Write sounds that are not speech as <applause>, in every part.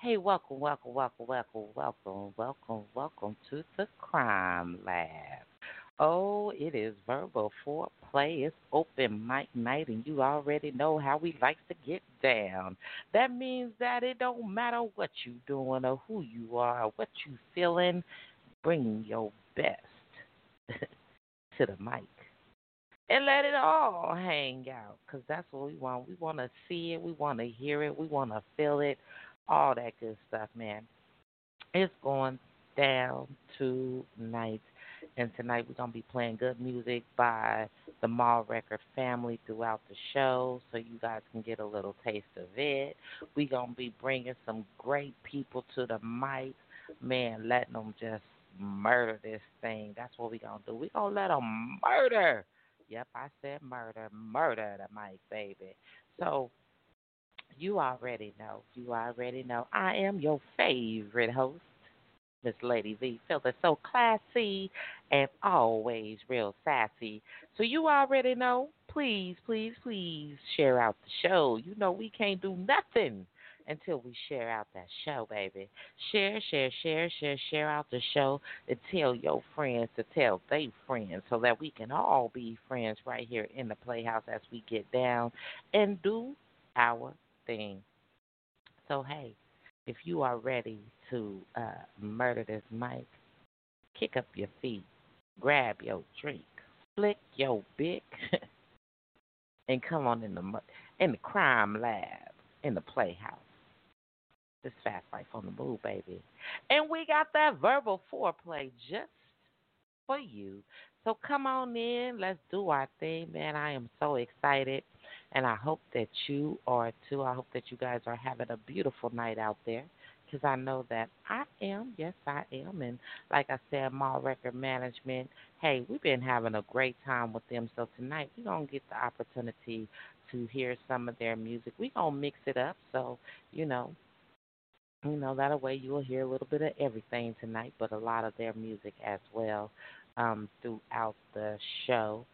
Hey, welcome, welcome, welcome, welcome, welcome, welcome, welcome to the Crime Lab. Oh, it is verbal foreplay. It's open mic night, and you already know how we like to get down. That means that it don't matter what you doing or who you are or what you feeling. Bring your best <laughs> to the mic and let it all hang out because that's what we want. We want to see it, we want to hear it, we want to feel it all that good stuff, man. It's going down tonight. And tonight we're going to be playing good music by the Mall Record family throughout the show so you guys can get a little taste of it. We're going to be bringing some great people to the mic. Man, letting them just murder this thing. That's what we're going to do. We're going to let them murder. Yep, I said murder. Murder the mic, baby. So you already know. You already know. I am your favorite host, Miss Lady V. Feeling so classy and always real sassy. So you already know. Please, please, please share out the show. You know we can't do nothing until we share out that show, baby. Share, share, share, share, share out the show and tell your friends to tell their friends so that we can all be friends right here in the Playhouse as we get down and do our thing. So, hey, if you are ready to uh, murder this mic, kick up your feet, grab your drink, flick your Bic, <laughs> and come on in the in the crime lab in the playhouse. This fast life on the move, baby. And we got that verbal foreplay just for you. So come on in, let's do our thing, man. I am so excited and I hope that you are too. I hope that you guys are having a beautiful night out there because I know that I am. Yes, I am. And like I said, Mall Record Management, hey, we've been having a great time with them. So tonight we're going to get the opportunity to hear some of their music. We're going to mix it up. So, you know, you know, that way you will hear a little bit of everything tonight, but a lot of their music as well um, throughout the show.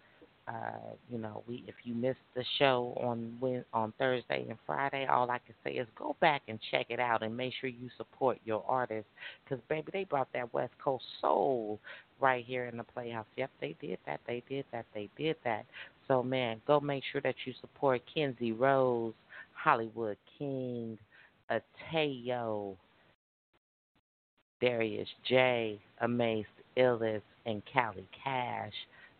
Uh, you know, we if you missed the show on when, on Thursday and Friday, all I can say is go back and check it out and make sure you support your artists because baby, they brought that West Coast soul right here in the Playhouse. Yep, they did that. They did that. They did that. So man, go make sure that you support Kenzie Rose, Hollywood King, Ateo, Darius J, Amaze Illis, and Callie Cash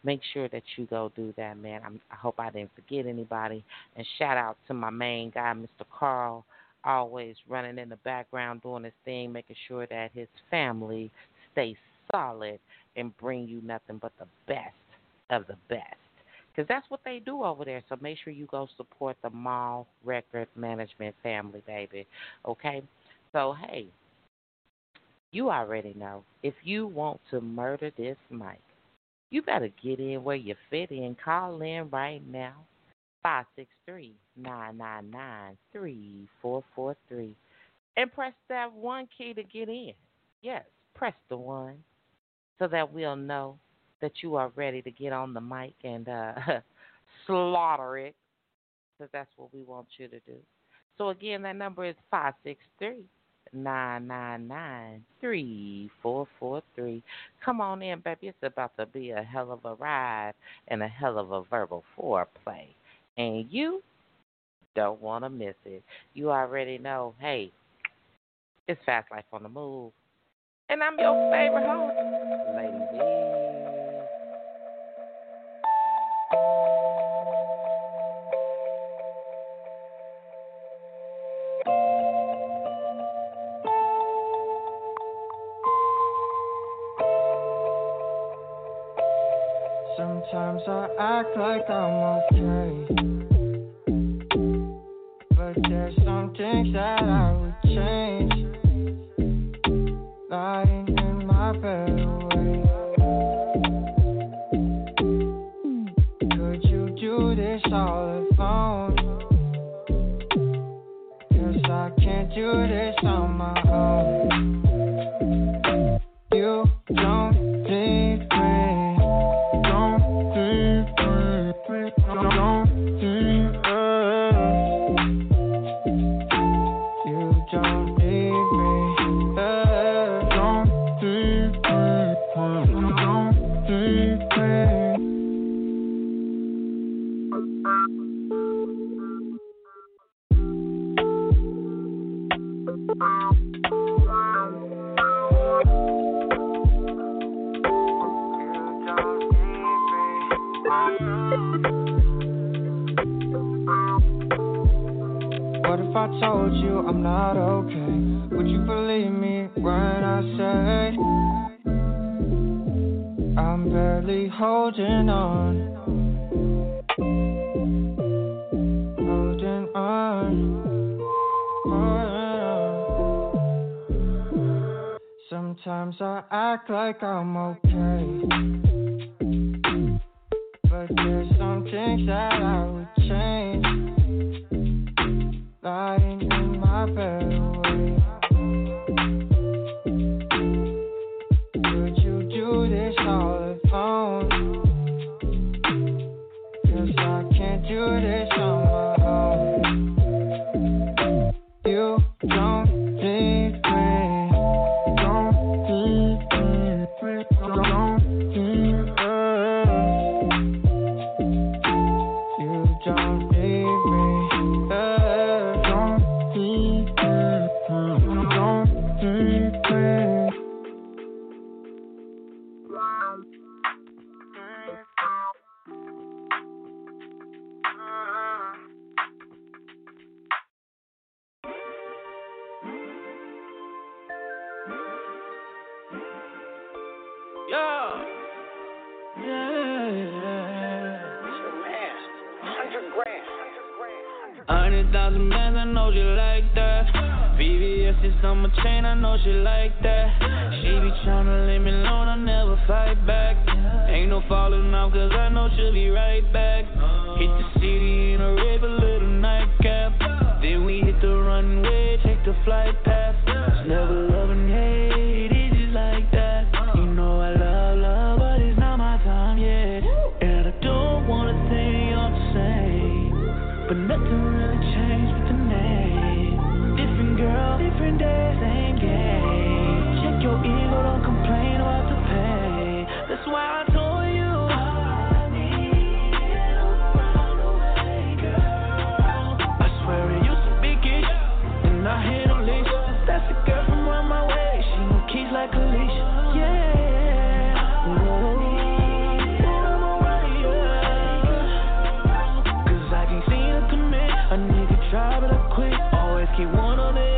make sure that you go do that, man. I'm, I hope I didn't forget anybody. And shout out to my main guy, Mr. Carl, always running in the background doing his thing, making sure that his family stays solid and bring you nothing but the best of the best. Because that's what they do over there. So make sure you go support the Mall Record Management family, baby. Okay? So, hey, you already know. If you want to murder this mic, you better get in where you fit in. Call in right now. 563 999 3443. And press that one key to get in. Yes, press the one so that we'll know that you are ready to get on the mic and uh, <laughs> slaughter it. Because that's what we want you to do. So, again, that number is 563 nine nine nine three four four three. Come on in, baby. It's about to be a hell of a ride and a hell of a verbal foreplay. And you don't want to miss it. You already know, hey, it's Fast Life on the Move. And I'm your favorite host, act like I'm okay. But there's some things that I would change. Keep one on it.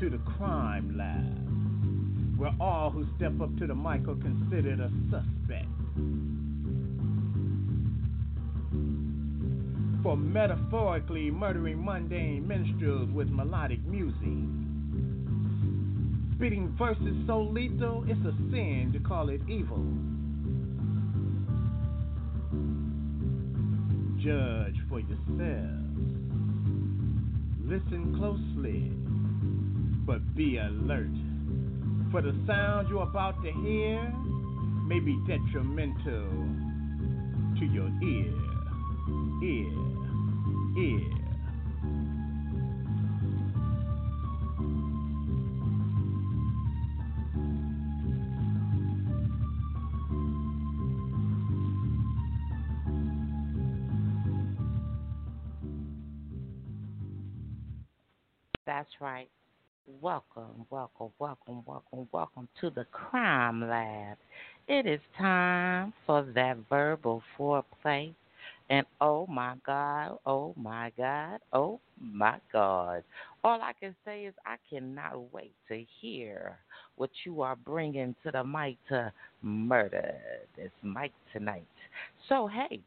To the Crime Lab, where all who step up to the mic are considered a suspect. For metaphorically murdering mundane minstrels with melodic music. Spitting verses so lethal, it's a sin to call it evil. Judge for yourselves. Listen closely, but be alert. For the sound you're about to hear may be detrimental to your ear, ear, ear. It is time for that verbal foreplay. And oh my God, oh my God, oh my God. All I can say is I cannot wait to hear what you are bringing to the mic to murder this mic tonight. So, hey,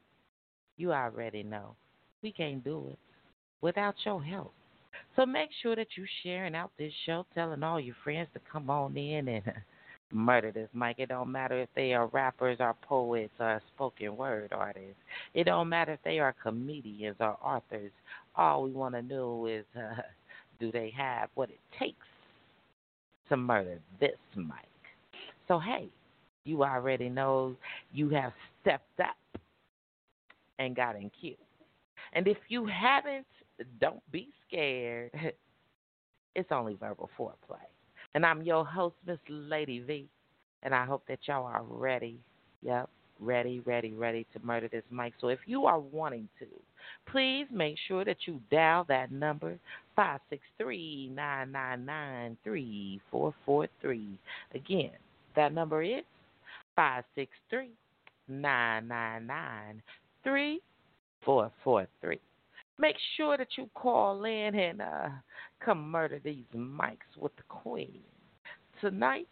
you already know we can't do it without your help. So make sure that you're sharing out this show, telling all your friends to come on in and murder this mic. It don't matter if they are rappers or poets or spoken word artists. It don't matter if they are comedians or authors. All we want to know is <laughs> uh, do they have what it takes to murder this mic? So hey, you already know you have stepped up and got in queue. And if you haven't don't be scared. <laughs> It's only verbal foreplay. And I'm your host, Miss Lady V. And I hope that y'all are ready. Yep, ready, ready, ready to murder this mic. So if you are wanting to, please make sure that you dial that number five six three nine nine nine three four four three. Again, that number is five six three nine nine nine three four four three make sure that you call in and uh, come murder these mics with the queen. Tonight,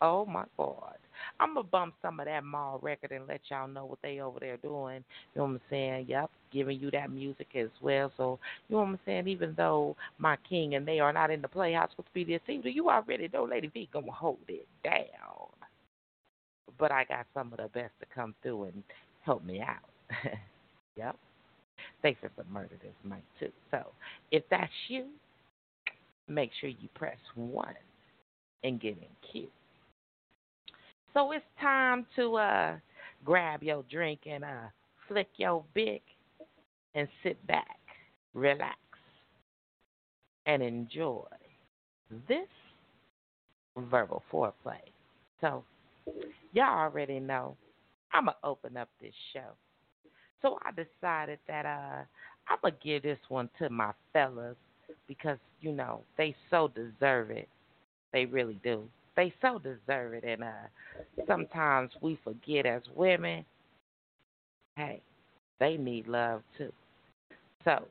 oh my God. I'm gonna bump some of that mall record and let y'all know what they over there doing. You know what I'm saying? Yep, giving you that music as well. So you know what I'm saying? Even though my king and they are not in the playhouse with BDSC, do you already know Lady V gonna hold it down? But I got some of the best to come through and help me out. <laughs> yep they for the murder this mic too. So if that's you, make sure you press one and get in queue. So it's time to uh, grab your drink and uh, flick your Bic and sit back, relax, and enjoy this verbal foreplay. So y'all already know I'm gonna open up this show so I decided that uh I'm gonna give this one to my fellas because you know they so deserve it. They really do. They so deserve it, and uh sometimes we forget as women. Hey, they need love too. So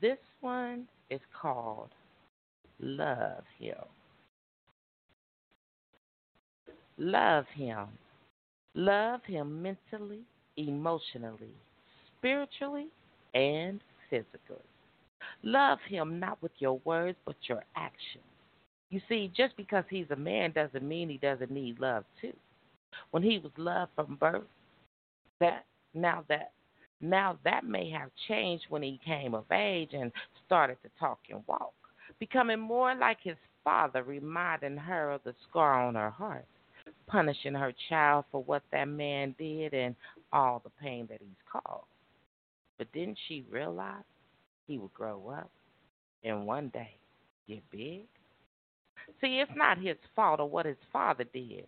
this one is called Love Him. Love Him. Love Him mentally, emotionally, spiritually, and physically. Love him not with your words, but your actions. You see, just because he's a man doesn't mean he doesn't need love too. When he was loved from birth, that now that now that may have changed when he came of age and started to talk and walk, becoming more like his father, reminding her of the scar on her heart punishing her child for what that man did and all the pain that he's caused. But didn't she realize he would grow up and one day get big? See, it's not his fault or what his father did,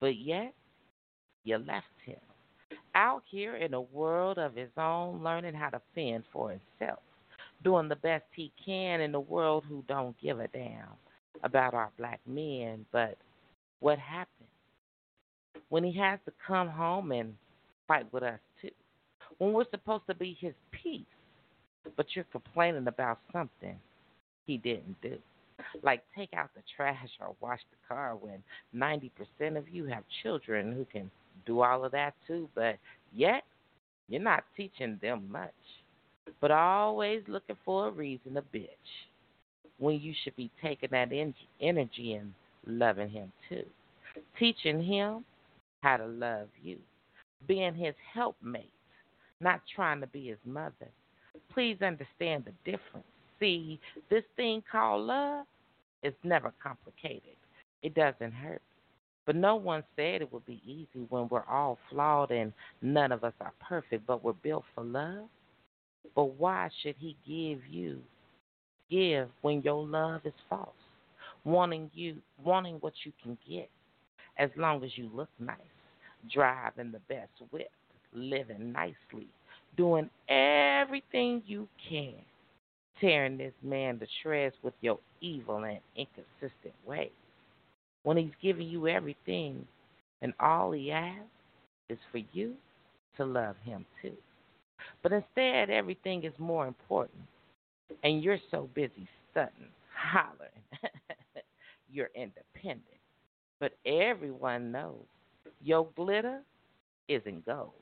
but yet you left him out here in a world of his own, learning how to fend for himself, doing the best he can in a world who don't give a damn about our black men. But what happened? When he has to come home and fight with us too. When we're supposed to be his peace, but you're complaining about something he didn't do. Like take out the trash or wash the car when 90% of you have children who can do all of that too, but yet you're not teaching them much. But always looking for a reason to bitch when you should be taking that energy and loving him too. Teaching him how to love you, being his helpmate, not trying to be his mother. Please understand the difference. See, this thing called love is never complicated. It doesn't hurt. But no one said it would be easy when we're all flawed and none of us are perfect, but we're built for love. But why should he give you give when your love is false? Wanting you wanting what you can get as long as you look nice, driving the best whip, living nicely, doing everything you can, tearing this man to shreds with your evil and inconsistent ways when He's giving you everything, and all He asks is for you to love Him too. But instead, everything is more important, and you're so busy stunting, hollering. <laughs> you're independent. But everyone knows your glitter isn't gold.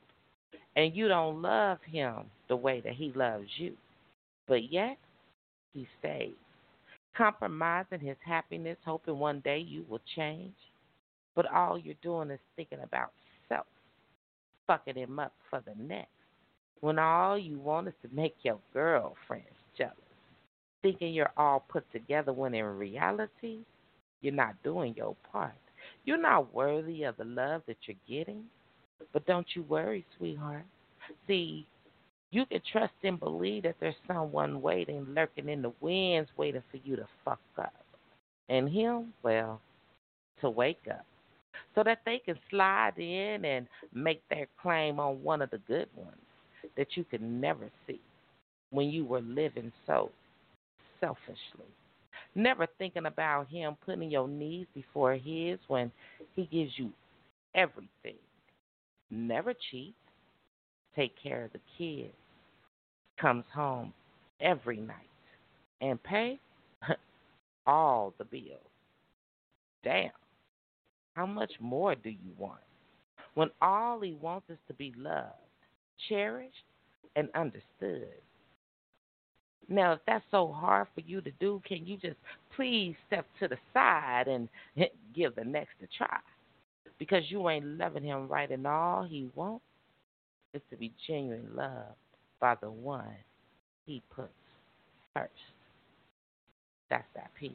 And you don't love him the way that he loves you. But yet, he stays compromising his happiness, hoping one day you will change. But all you're doing is thinking about self, fucking him up for the next. When all you want is to make your girlfriends jealous, thinking you're all put together when in reality, you're not doing your part. You're not worthy of the love that you're getting. But don't you worry, sweetheart. See, you can trust and believe that there's someone waiting, lurking in the winds, waiting for you to fuck up. And him, well, to wake up. So that they can slide in and make their claim on one of the good ones that you could never see when you were living so selfishly. Never thinking about him putting your needs before his when he gives you everything. Never cheat take care of the kids, comes home every night, and pay <laughs> all the bills. Damn. How much more do you want? When all he wants is to be loved, cherished, and understood. Now, if that's so hard for you to do, can you just please step to the side and <laughs> give the next a try? Because you ain't loving him right, and all he wants is to be genuinely loved by the one he puts first. That's that piece.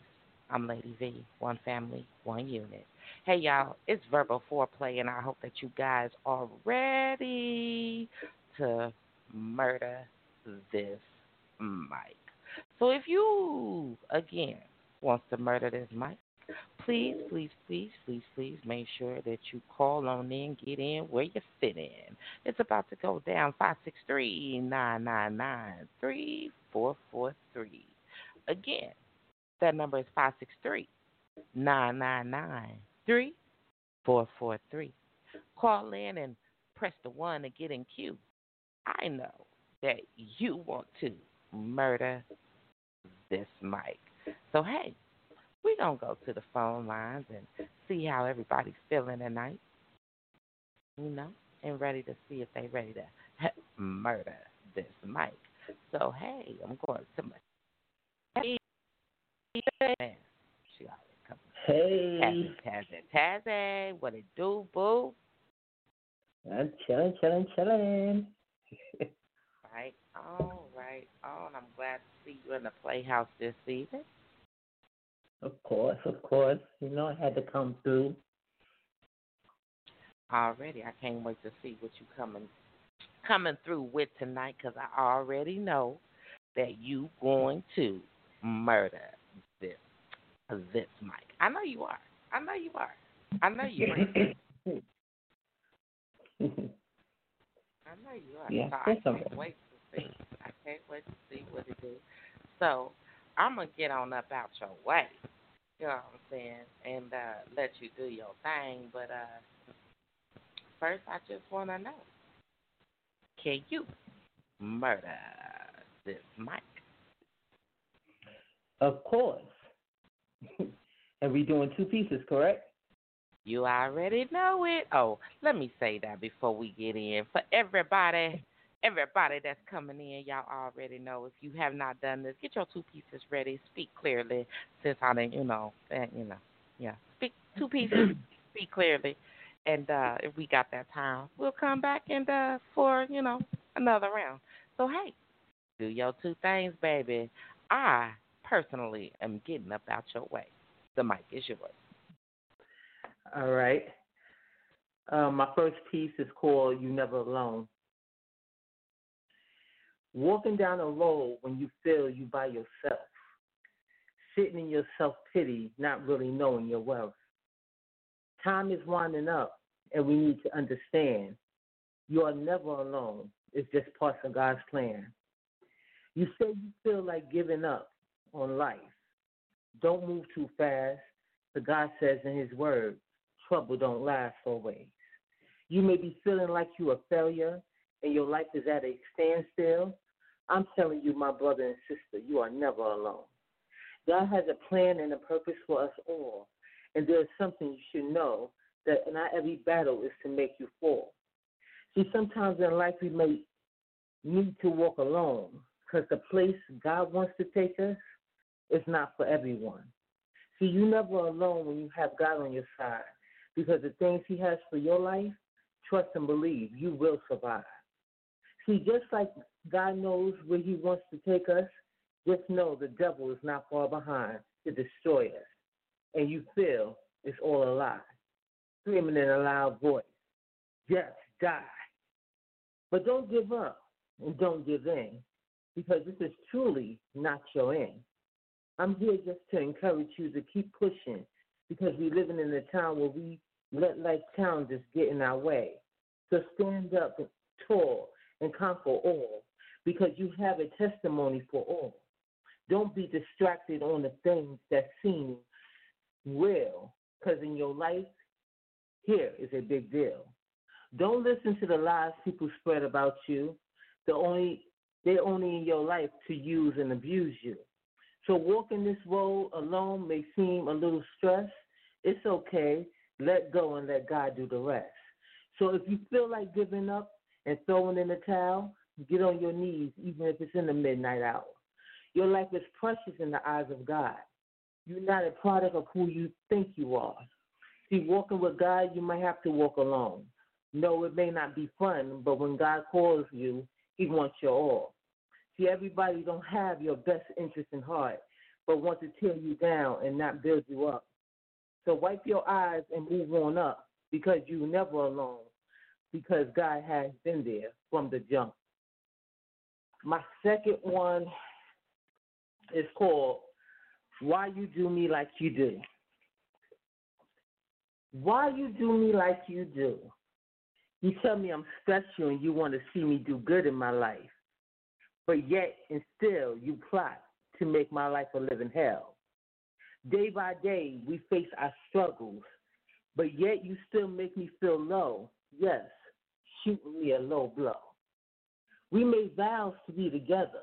I'm Lady V, one family, one unit. Hey y'all, it's verbal foreplay, and I hope that you guys are ready to murder this mic. So if you again wants to murder this mic, please, please, please, please, please make sure that you call on in, get in where you fit in. It's about to go down five six three nine nine nine three four four three. Again, that number is five six three nine nine nine three four four three. Call in and press the one to get in queue. I know that you want to murder this mic. So hey, we're going to go to the phone lines and see how everybody's feeling tonight. You know, and ready to see if they're ready to <laughs> murder this mic. So, hey, I'm going to my. Hey. She already coming. Hey. Tazzy, Tazzy, Tazzy, what it do, boo? I'm chilling, chilling, chilling. <laughs> right, all right. Oh, and I'm glad to see you in the playhouse this evening. Of course, of course. You know I had to come through. Already, I can't wait to see what you coming coming through with tonight because I already know that you going to murder this this mic. I know you are. I know you are. I know you are. <laughs> I know you are. Yeah, so I can't wait see. I can't wait to see what it is. So I'm gonna get on up out your way. You know what I'm saying? And uh, let you do your thing. But uh, first, I just want to know can you murder this mic? Of course. <laughs> and we doing two pieces, correct? You already know it. Oh, let me say that before we get in. For everybody, everybody that's coming in, y'all already know. If you have not done this, get your two pieces ready. Speak clearly, since I didn't, you know, and, you know, yeah. Speak two pieces. speak clearly, and uh if we got that time, we'll come back and uh for you know another round. So hey, do your two things, baby. I personally am getting up out your way. The mic is yours. All right. Um, my first piece is called You Never Alone. Walking down a road when you feel you by yourself, sitting in your self pity, not really knowing your worth. Time is winding up, and we need to understand you are never alone. It's just part of God's plan. You say you feel like giving up on life. Don't move too fast. The God says in His Word, trouble don't last always. You may be feeling like you're a failure and your life is at a standstill. I'm telling you, my brother and sister, you are never alone. God has a plan and a purpose for us all. And there's something you should know that not every battle is to make you fall. See, sometimes in life we may need to walk alone because the place God wants to take us is not for everyone. See, you never alone when you have God on your side because the things He has for your life, trust and believe, you will survive. See, just like God knows where He wants to take us, just know the devil is not far behind to destroy us. And you feel it's all a lie, screaming in a loud voice, just die. But don't give up and don't give in because this is truly not your end. I'm here just to encourage you to keep pushing because we're living in a time where we let life challenges get in our way. So stand up tall and conquer all because you have a testimony for all. Don't be distracted on the things that seem real because in your life, here is a big deal. Don't listen to the lies people spread about you. They're only, they're only in your life to use and abuse you. So walking this road alone may seem a little stress. It's okay. Let go and let God do the rest. So if you feel like giving up and throwing in the towel, get on your knees, even if it's in the midnight hour. Your life is precious in the eyes of God. You're not a product of who you think you are. See, walking with God, you might have to walk alone. No, it may not be fun, but when God calls you, He wants your all. See, everybody don't have your best interest in heart, but want to tear you down and not build you up. So wipe your eyes and move on up because you're never alone because God has been there from the jump. My second one is called Why You Do Me Like You Do. Why you do me like you do? You tell me I'm special and you want to see me do good in my life. But yet and still you plot to make my life a living hell. Day by day we face our struggles, but yet you still make me feel low. Yes, shooting me a low blow. We made vows to be together,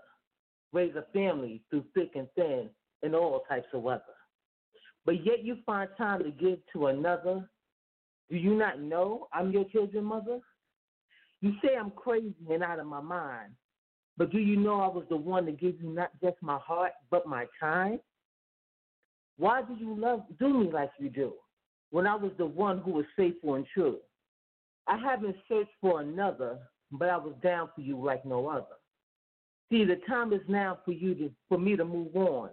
raise a family through thick and thin in all types of weather. But yet you find time to give to another. Do you not know I'm your children's mother? You say I'm crazy and out of my mind, but do you know I was the one to give you not just my heart, but my time? Why do you love do me like you do when I was the one who was faithful and true? I haven't searched for another, but I was down for you like no other. See, the time is now for you to for me to move on,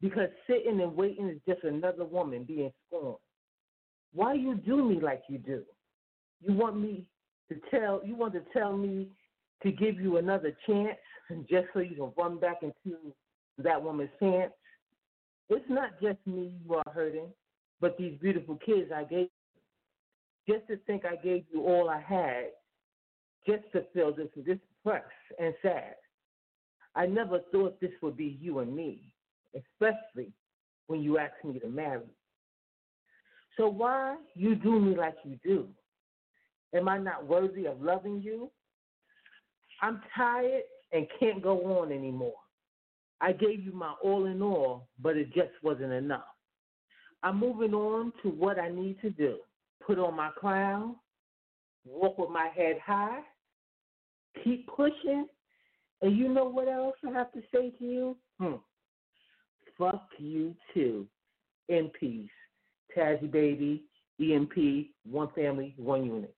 because sitting and waiting is just another woman being scorned. Why you do me like you do? You want me to tell you want to tell me to give you another chance and <laughs> just so you can run back into that woman's pants? It's not just me you are hurting, but these beautiful kids I gave you. just to think I gave you all I had, just to feel this depressed and sad. I never thought this would be you and me, especially when you asked me to marry. So why you do me like you do? Am I not worthy of loving you? I'm tired and can't go on anymore. I gave you my all in all, but it just wasn't enough. I'm moving on to what I need to do. Put on my crown, walk with my head high, keep pushing, and you know what else I have to say to you? Hmm. Fuck you too. In peace. Tazzy Baby, EMP, one family, one unit.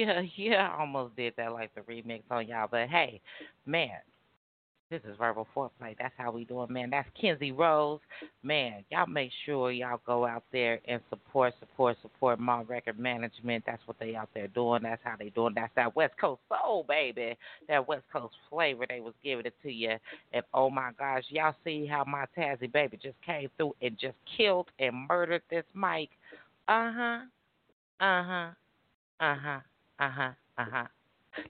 Yeah, <laughs> yeah. I almost did that like the remix on y'all. But hey, man, this is verbal foreplay. That's how we doing, man. That's Kenzie Rose. Man, y'all make sure y'all go out there and support, support, support my record management. That's what they out there doing. That's how they doing. That's that West Coast soul, baby. That West Coast flavor they was giving it to you. And oh my gosh, y'all see how my Tazzy baby just came through and just killed and murdered this mic. Uh huh. Uh huh. Uh huh. Uh huh. Uh huh.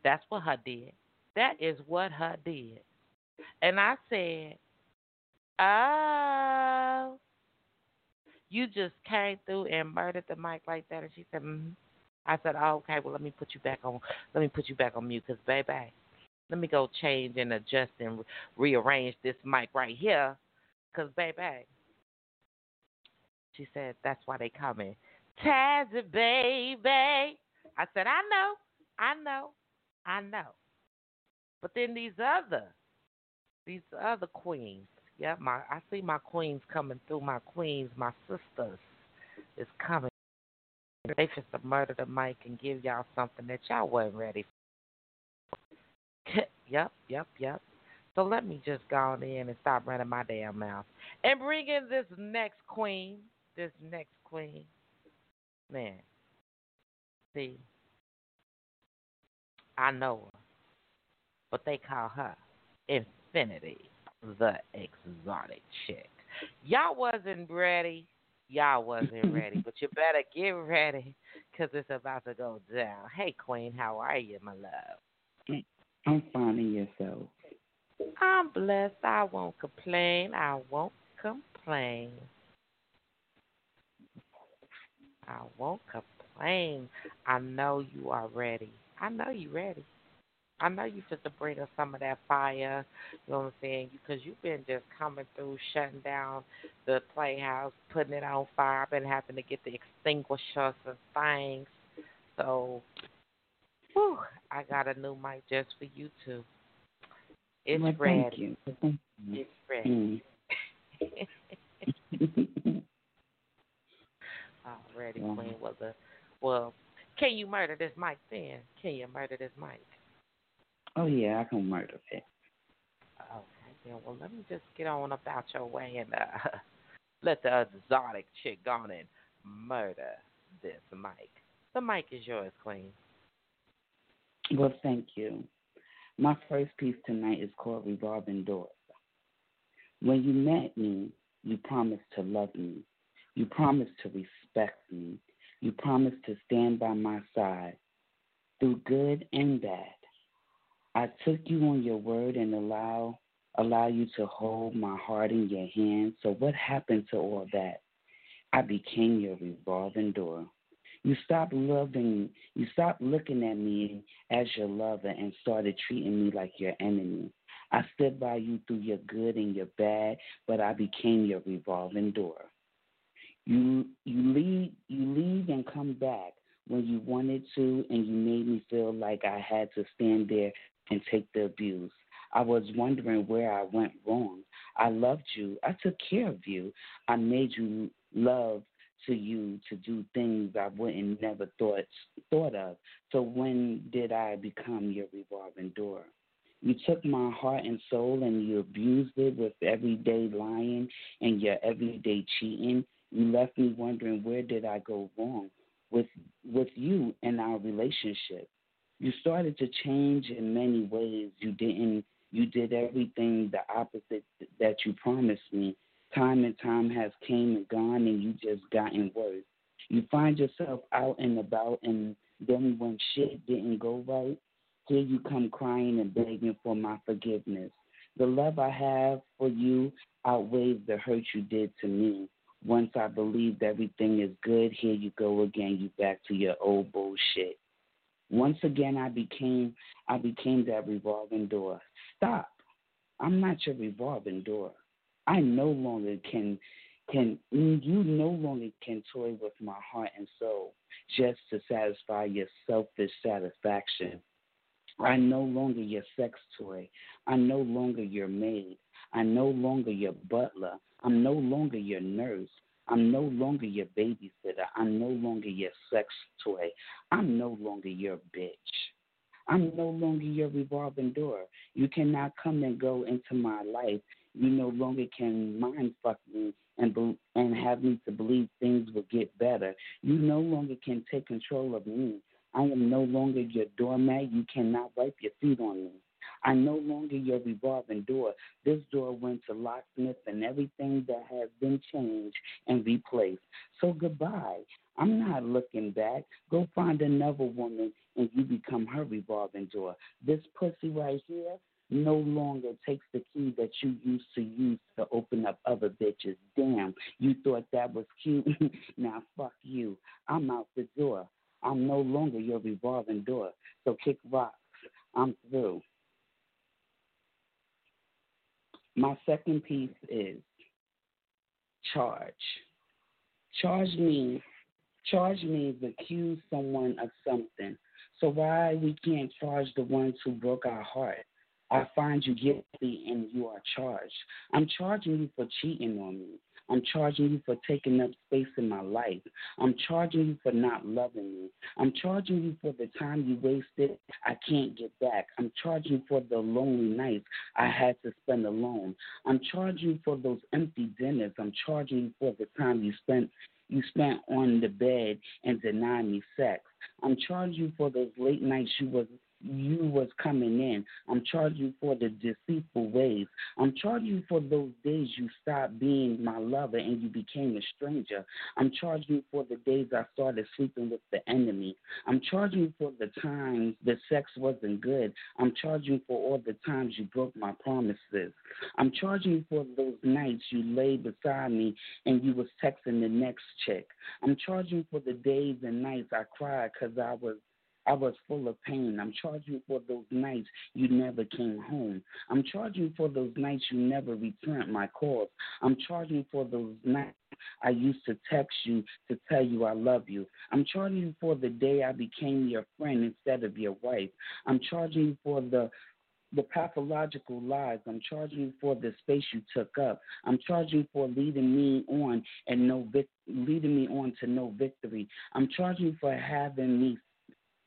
That's what her did. That is what her did. And I said, Oh, you just came through and murdered the mic like that. And she said, mm I said, Oh, okay. Well, let me put you back on. Let me put you back on mute, cause baby, let me go change and adjust and re- rearrange this mic right here, cause baby. She said, That's why they coming. Tazzy, baby. I said, I know, I know, I know. But then these other, these other queens, yeah, my I see my queens coming through. My queens, my sisters, is coming. They just to murder the mic and give y'all something that y'all wasn't ready for. <laughs> yep, yep, yep. So let me just go on in and stop running my damn mouth and bring in this next queen. This next queen, man. See, I know her, but they call her Infinity, the exotic chick. Y'all wasn't ready. Y'all wasn't <laughs> ready, but you better get ready because it's about to go down. Hey, Queen, how are you, my love? I'm finding yourself. I'm blessed. I won't complain. I won't complain. I won't complain. I know you are ready. I know you ready. I know you just to bring us some of that fire. You know what I'm saying? Because you've been just coming through, shutting down the playhouse, putting it on fire. I've been having to get the extinguishers and things. So, whew, I got a new mic just for you too. It's well, ready. Thank you. Thank you. It's ready. Mm. <laughs> <laughs> Already, Yeah. Queen was a well. Can you murder this mic then? Can you murder this mic? oh yeah, I can murder it. Okay, then. Well, let me just get on about your way and uh, <laughs> let the exotic chick go on and murder this mic. The mic is yours, Queen. Well, thank you. My first piece tonight is called Revolving Doors. When you met me, you promised to love me. You promised to respect me. You promised to stand by my side through good and bad. I took you on your word and allow allow you to hold my heart in your hands. So what happened to all that? I became your revolving door. You stopped loving, you stopped looking at me as your lover and started treating me like your enemy. I stood by you through your good and your bad, but I became your revolving door. You you leave you leave and come back when you wanted to and you made me feel like I had to stand there and take the abuse. I was wondering where I went wrong. I loved you. I took care of you. I made you love to you to do things I wouldn't never thought thought of. So when did I become your revolving door? You took my heart and soul and you abused it with everyday lying and your everyday cheating. You left me wondering where did I go wrong with with you and our relationship. You started to change in many ways. You didn't you did everything the opposite that you promised me time and time has came and gone and you just gotten worse. You find yourself out and about and then when shit didn't go right, here you come crying and begging for my forgiveness. The love I have for you outweighs the hurt you did to me. Once I believed everything is good, here you go again. You back to your old bullshit. Once again, I became I became that revolving door. Stop. I'm not your revolving door. I no longer can can you no longer can toy with my heart and soul just to satisfy your selfish satisfaction. I'm no longer your sex toy. I'm no longer your maid. I no longer your butler. I'm no longer your nurse. I'm no longer your babysitter. I'm no longer your sex toy. I'm no longer your bitch. I'm no longer your revolving door. You cannot come and go into my life you no longer can mind fuck me and be, and have me to believe things will get better. You no longer can take control of me. I am no longer your doormat. You cannot wipe your feet on me. I'm no longer your revolving door. This door went to locksmith and everything that has been changed and replaced. So goodbye. I'm not looking back. Go find another woman and you become her revolving door. This pussy right here no longer takes the key that you used to use to open up other bitches. Damn, you thought that was cute. <laughs> now fuck you. I'm out the door. I'm no longer your revolving door. So kick rocks. I'm through. My second piece is charge. Charge means charge means accuse someone of something. So why we can't charge the ones who broke our heart? I find you guilty and you are charged. I'm charging you for cheating on me. I'm charging you for taking up space in my life. I'm charging you for not loving me. I'm charging you for the time you wasted I can't get back. I'm charging you for the lonely nights I had to spend alone. I'm charging you for those empty dinners. I'm charging you for the time you spent you spent on the bed and denied me sex. I'm charging you for those late nights you was you was coming in. I'm charging you for the deceitful ways. I'm charging you for those days you stopped being my lover and you became a stranger. I'm charging you for the days I started sleeping with the enemy. I'm charging you for the times the sex wasn't good. I'm charging you for all the times you broke my promises. I'm charging you for those nights you lay beside me and you was texting the next chick. I'm charging you for the days and nights I cried because I was I was full of pain. I'm charging for those nights you never came home. I'm charging for those nights you never returned my calls. I'm charging for those nights I used to text you to tell you I love you. I'm charging for the day I became your friend instead of your wife. I'm charging for the the pathological lies. I'm charging for the space you took up. I'm charging for leading me on and no vic- leading me on to no victory. I'm charging for having me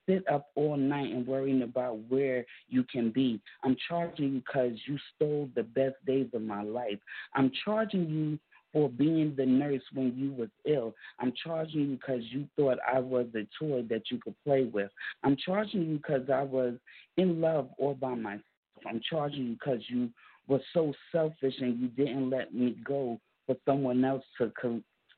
sit up all night and worrying about where you can be. I'm charging you because you stole the best days of my life. I'm charging you for being the nurse when you was ill. I'm charging you because you thought I was a toy that you could play with. I'm charging you because I was in love all by myself. I'm charging you because you were so selfish and you didn't let me go for someone else to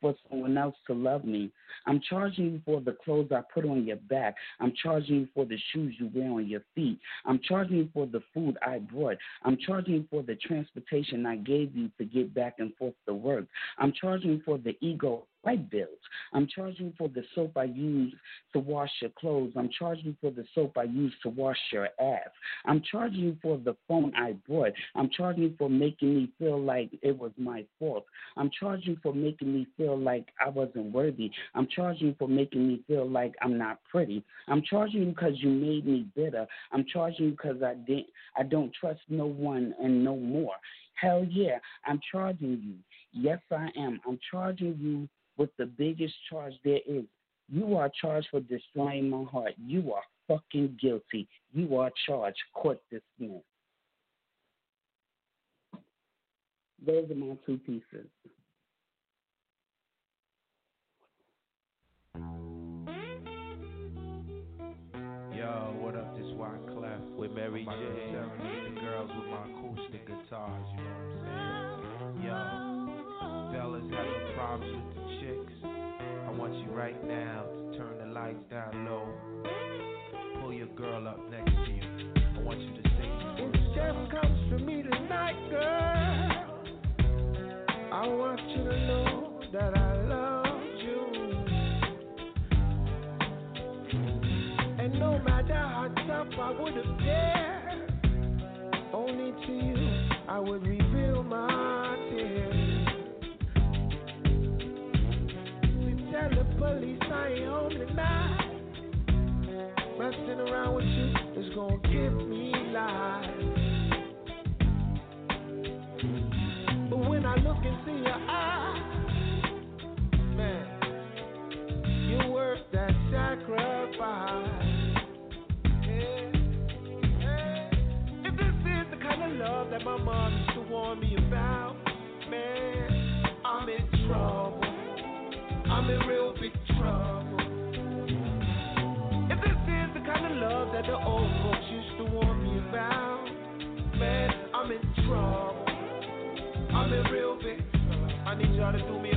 for someone else to love me. I'm charging you for the clothes I put on your back. I'm charging you for the shoes you wear on your feet. I'm charging you for the food I brought. I'm charging you for the transportation I gave you to get back and forth to work. I'm charging you for the ego light bills. I'm charging for the soap I use to wash your clothes. I'm charging for the soap I use to wash your ass. I'm charging for the phone I bought. I'm charging for making me feel like it was my fault. I'm charging for making me feel like I wasn't worthy. I'm charging for making me feel like I'm not pretty. I'm charging because you made me bitter. I'm charging because I didn't I don't trust no one and no more. Hell yeah, I'm charging you. Yes, I am. I'm charging you with the biggest charge there is. You are charged for destroying my heart. You are fucking guilty. You are charged. Court dismissed. Those are my two pieces. Yo, what up? This Wyclef with Mary J. Serenade the girls with my acoustic guitars. You know what I'm saying? Yo, fellas having problems with right now to turn the lights down low. Pull your girl up next to you. I want you to If this Jeff song. comes to me tonight, girl, I want you to know that I love you. And no matter how tough I would have dared, only to you I would reveal my is gonna give me life. But when I look into your eyes, man, you're worth that sacrifice. If this is the kind of love that my mom used to warn me about, man, I'm in trouble. I'm in real about, man, I'm in trouble. I'm in real big. I need y'all to do me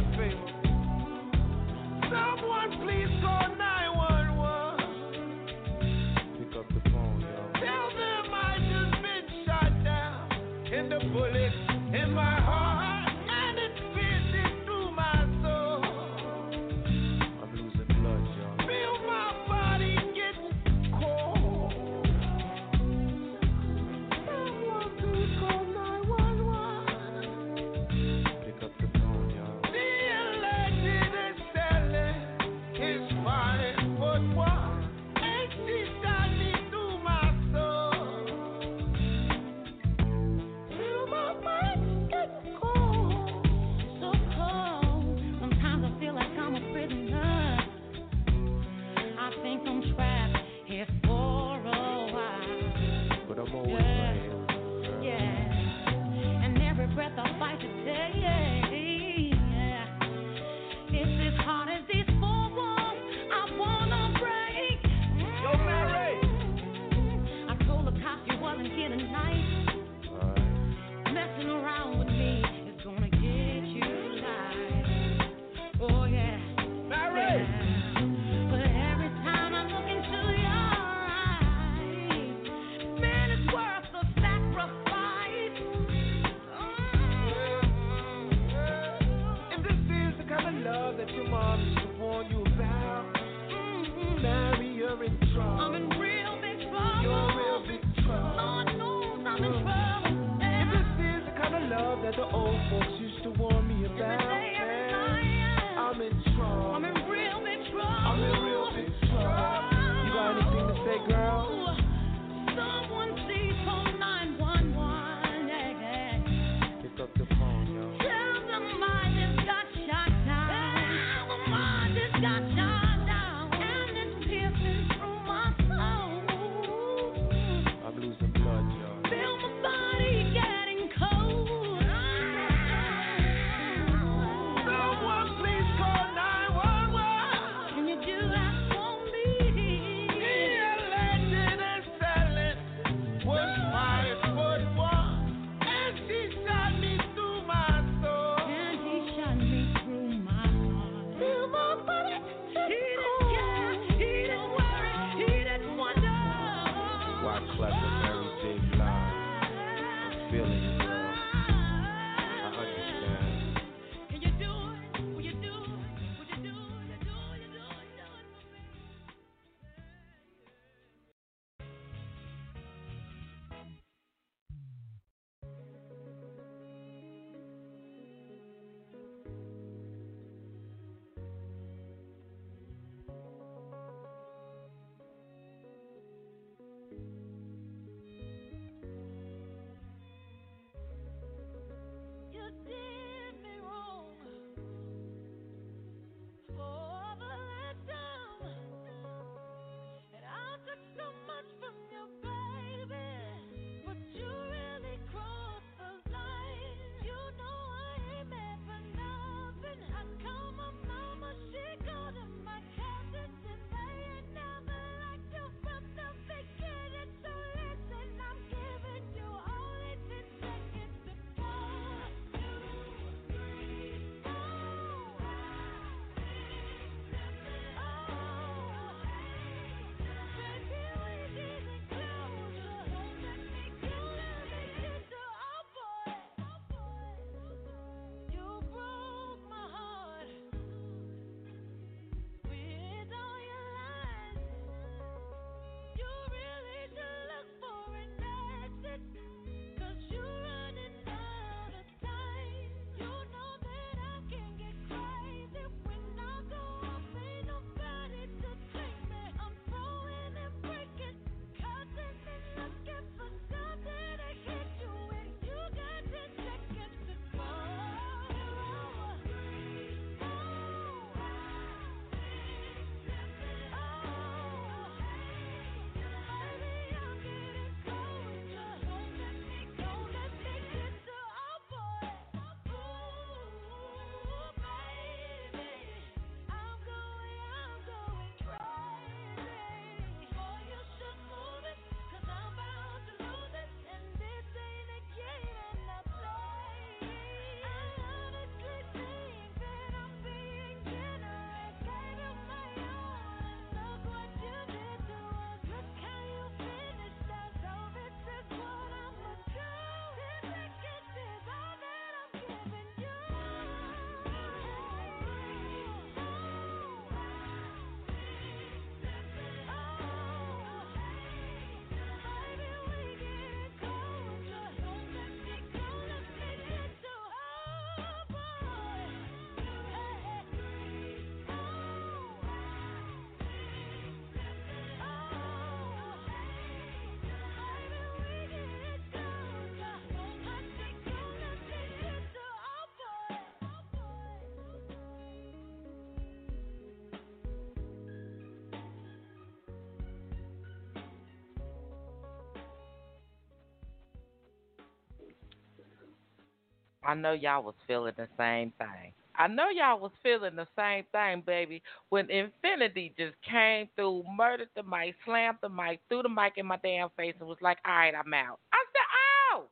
I know y'all was feeling the same thing. I know y'all was feeling the same thing, baby, when Infinity just came through, murdered the mic, slammed the mic, threw the mic in my damn face, and was like, all right, I'm out. I said, oh,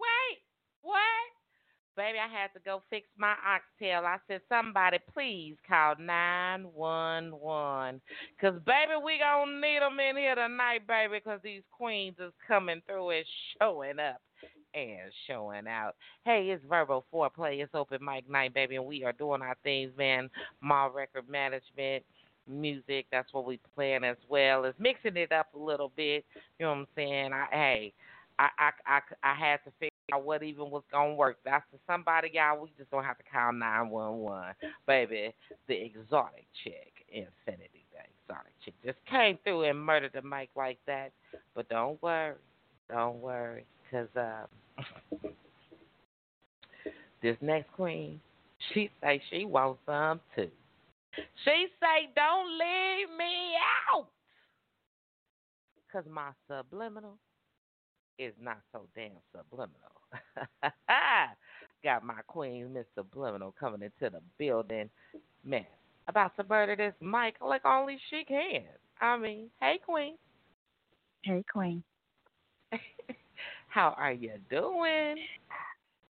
wait, what? Baby, I had to go fix my oxtail. I said, somebody please call 911. Because, baby, we going to need them in here tonight, baby, because these queens is coming through and showing up and showing out. Hey, it's Verbal Foreplay. It's open mic night, baby, and we are doing our things, man. My record management, music, that's what we playing as well. Is mixing it up a little bit. You know what I'm saying? I hey, I I I, I had to figure out what even was gonna work. That's for somebody, y'all. We just don't have to call nine one one, baby. The exotic chick, Infinity, the exotic chick, just came through and murdered the mic like that. But don't worry, don't worry, cause um this next queen, she say she wants some too. She say, don't leave me out. Because my subliminal is not so damn subliminal. <laughs> Got my queen, Miss Subliminal, coming into the building. Man, about to murder this mic like only she can. I mean, hey, queen. Hey, Queen. How are you doing?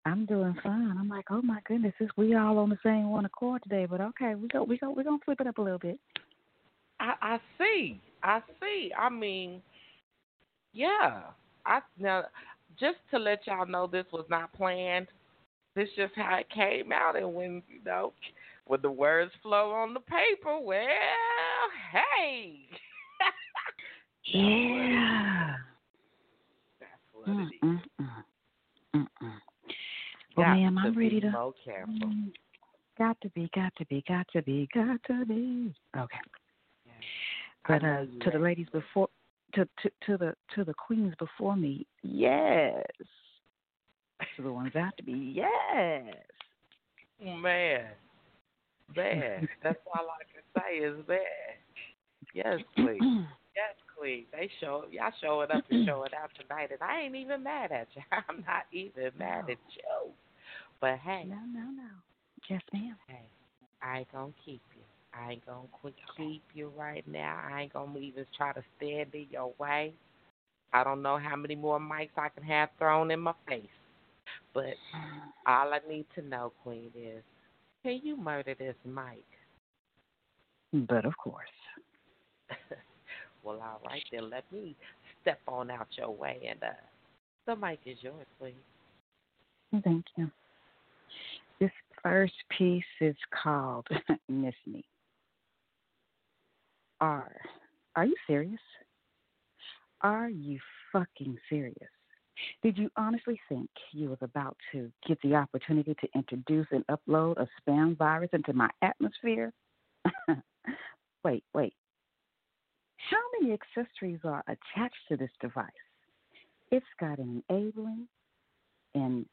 I'm doing fine. I'm like, oh my goodness, is we all on the same one accord today? But okay, we go, we go, we're gonna flip it up a little bit. I, I see. I see. I mean, yeah. I now just to let y'all know this was not planned. This just how it came out, and when you know, when the words flow on the paper, well, hey. <laughs> Yeah. That's what it is. Mm, mm, mm, mm. Well, ma'am, I'm to ready be to. More careful. Mm, Got to be, got to be, got to be, got to be. Okay. But uh, you to the ladies before, to, to to the to the queens before me, yes. To the ones after me, yes. Man, man, that's all I can say is man. Yes, queen. <clears throat> Queen. They show y'all showing up and showing out tonight, and I ain't even mad at you. <laughs> I'm not even mad No. at you. But hey, No, no, no. Yes, ma'am. hey, I ain't gonna keep you. I ain't gonna quit keep you right now. I ain't gonna even try to stand in your way. I don't know how many more mics I can have thrown in my face. But <sighs> all I need to know, Queen, is can you murder this mic? But of course. <laughs> well, all right then. Let me step on out your way, and uh, the mic is yours, please. Thank you. This first piece is called <laughs> Miss Me. Are are you serious? Are you fucking serious? Did you honestly think you was about to get the opportunity to introduce and upload a spam virus into my atmosphere? <laughs> wait, wait. How many accessories are attached to this device? It's got an enabling and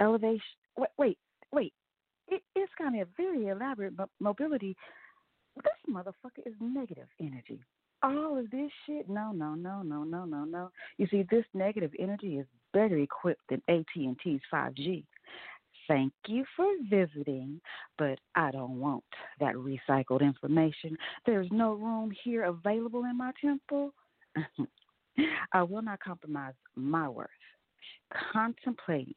elevation. Wait, wait, wait. It, it's got a very elaborate mo- mobility. This motherfucker is negative energy. All of this shit, no, no, no, no, no, no, no. You see, this negative energy is better equipped than AT&T's 5G. Thank you for visiting, but I don't want that recycled information. There's no room here available in my temple. <laughs> I will not compromise my worth. Contemplating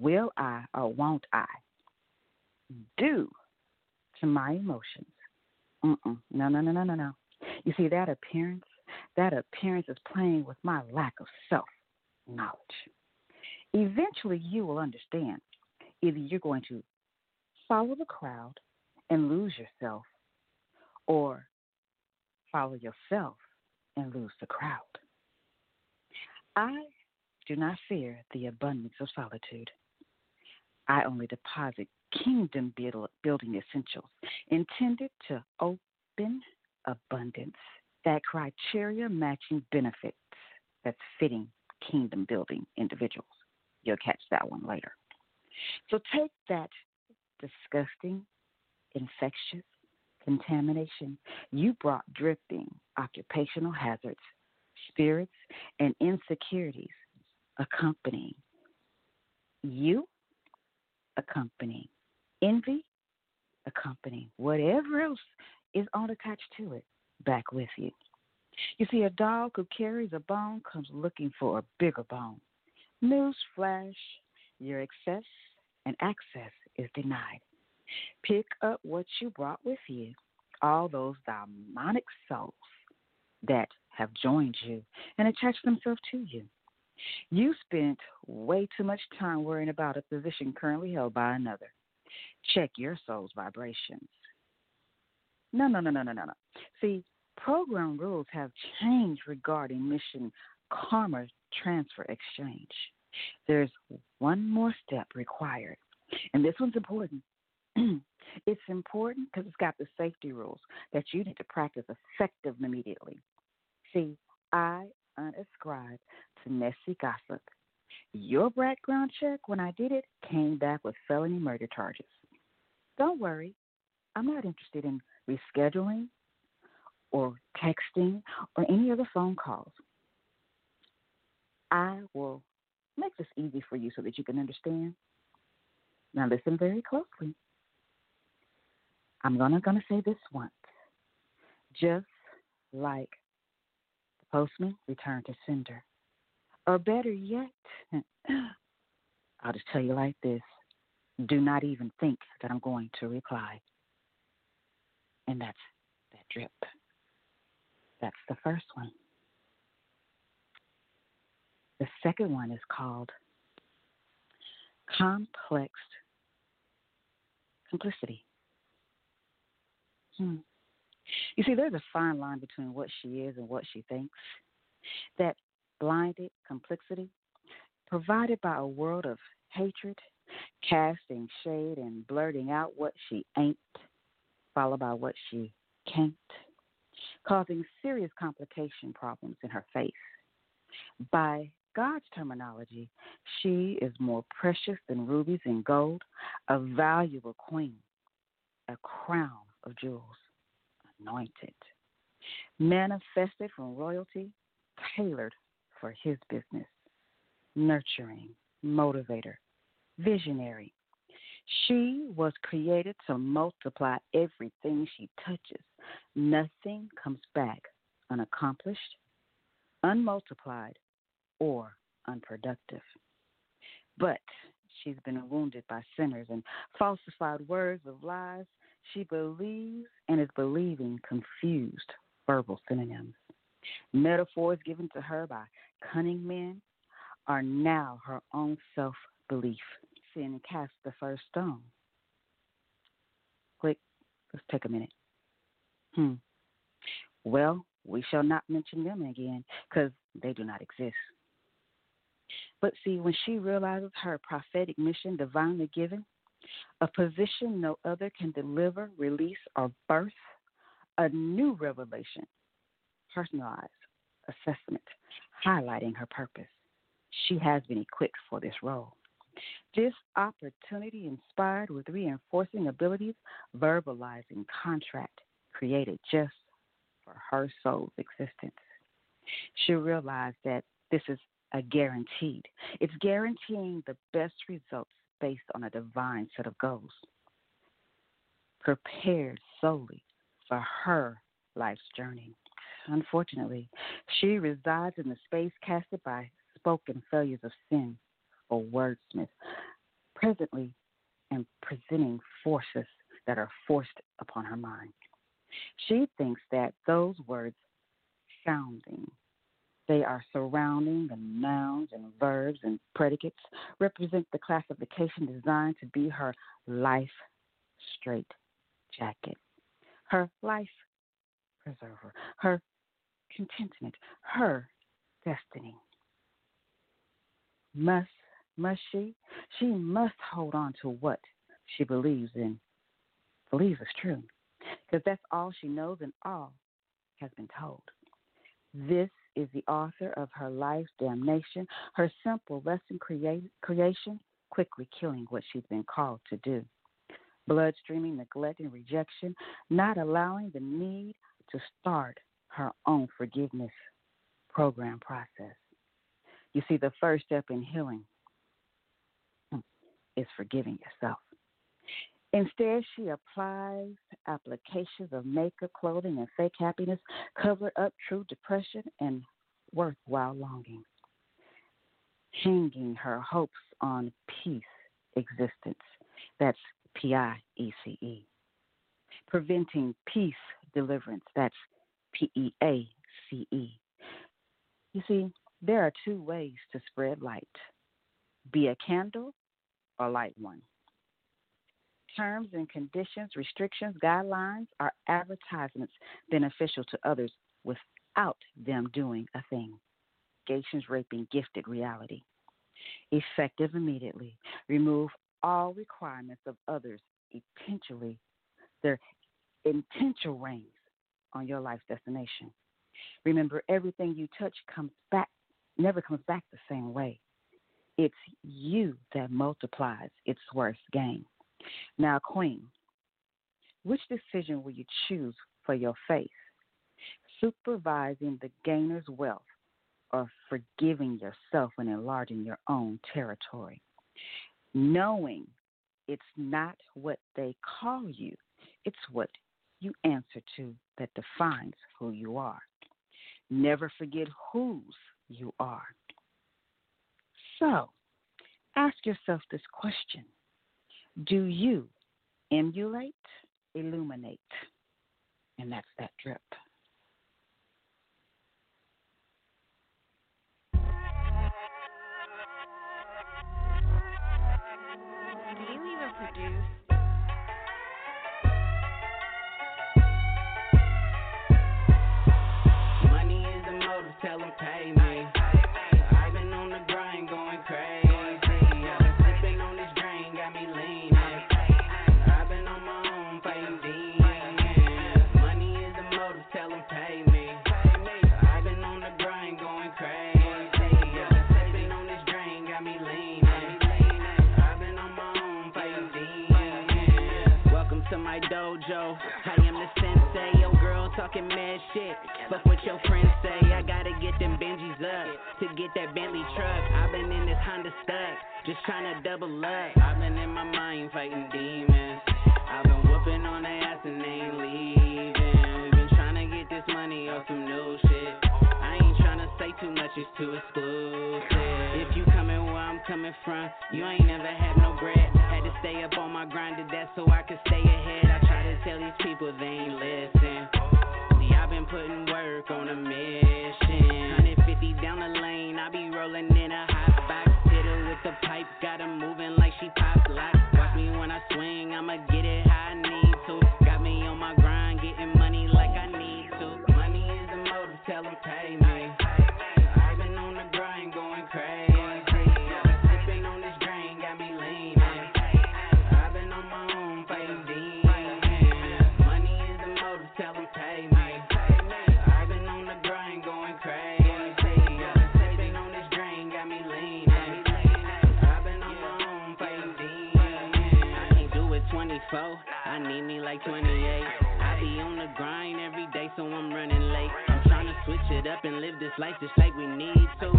will I or won't I due to my emotions. Mm-mm. No, no, no, no, no, no. You see, that appearance, that appearance is playing with my lack of self knowledge. Eventually, you will understand. Either you're going to follow the crowd and lose yourself, or follow yourself and lose the crowd. I do not fear the abundance of solitude. I only deposit kingdom building essentials intended to open abundance, that criteria matching benefits that's fitting kingdom building individuals. You'll catch that one later. So take that disgusting, infectious contamination you brought dripping occupational hazards, spirits, and insecurities accompanying you accompanying envy, accompanying whatever else is on attached to it back with you. You see, a dog who carries a bone comes looking for a bigger bone. News flash, your access and access is denied. Pick up what you brought with you, all those demonic souls that have joined you and attached themselves to you. You spent way too much time worrying about a position currently held by another. Check your soul's vibrations. No, no, no, no, no, no, no. See, program rules have changed regarding mission karma transfer exchange. There's one more step required, and this one's important. <clears throat> it's important because it's got the safety rules that you need to practice effectively immediately. See, I unscribed to Nessie Gossip. Your background check, when I did it, came back with felony murder charges. Don't worry, I'm not interested in rescheduling or texting or any other phone calls. I will make this easy for you so that you can understand. Now, listen very closely. I'm gonna gonna say this once. Just like the postman returned to sender. Or better yet, <gasps> I'll just tell you like this. Do not even think that I'm going to reply. And that's that drip. That's the first one. The second one is called complex simplicity. Hmm. You see, there's a fine line between what she is and what she thinks. That blinded complexity, provided by a world of hatred, casting shade and blurting out what she ain't, followed by what she can't, causing serious complication problems in her face. By God's terminology, she is more precious than rubies and gold, a valuable queen, a crown of jewels, anointed, manifested from royalty, tailored for his business, nurturing, motivator, visionary. She was created to multiply everything she touches. Nothing comes back unaccomplished, unmultiplied, or unproductive. But she's been wounded by sinners and falsified words of lies. She believes and is believing confused verbal synonyms. Metaphors given to her by cunning men are now her own self belief. Sin cast the first stone. Quick, let's take a minute. Hmm. Well, we shall not mention them again because they do not exist. But see, when she realizes her prophetic mission divinely given, a position no other can deliver, release, or birth, a new revelation, personalized assessment, highlighting her purpose. She has been equipped for this role. This opportunity inspired with reinforcing abilities, verbalizing contract created just for her soul's existence. She realized that this is a guaranteed. It's guaranteeing the best results based on a divine set of goals, prepared solely for her life's journey. Unfortunately, she resides in the space casted by spoken failures of sin or wordsmith, presently and presenting forces that are forced upon her mind. She thinks that those words sounding they are surrounding the nouns and verbs and predicates represent the classification designed to be her life straight jacket, her life preserver, her contentment, her destiny. Must must she? She must hold on to what she believes in, believes is true, because that's all she knows and all has been told. This is the author of her life's damnation, her simple lesson create, creation, quickly killing what she's been called to do. Bloodstreaming neglect and rejection, not allowing the need to start her own forgiveness program process. You see, the first step in healing is forgiving yourself. Instead, she applies applications of makeup, clothing, and fake happiness, cover up true depression and worthwhile longing, hanging her hopes on peace existence. That's P I E C E. Preventing peace deliverance. That's P E A C E. You see, there are two ways to spread light be a candle or light one. Terms and conditions, restrictions, guidelines are advertisements beneficial to others without them doing a thing. Gations raping gifted reality. Effective immediately. Remove all requirements of others, potentially their intentional reigns on your life destination. Remember, everything you touch comes back, never comes back the same way. It's you that multiplies its worth gain. Now, Queen, which decision will you choose for your faith? Supervising the gainer's wealth or forgiving yourself and enlarging your own territory? Knowing it's not what they call you, it's what you answer to that defines who you are. Never forget whose you are. So, ask yourself this question Do you emulate, illuminate? And that's that drip. Do you even produce? Money is the motive, tell 'em pay to my dojo. I am the sensei. Yo, girl talking mad shit. Fuck what your friends say. I gotta get them Benjis up to get that Bentley truck. I've been in this Honda stuck, just trying to double up. I've been in my mind fighting demons. I've been whooping on their ass and they ain't leaving. Been trying to get this money off some new shit. I ain't trying to say too much, it's too exclusive. If you coming where I'm coming from, you ain't never had no bread. Had to stay up on my grind, did that so I work on a. like 28. I be on the grind every day, so I'm running late. I'm trying to switch it up and live this life just like we need to.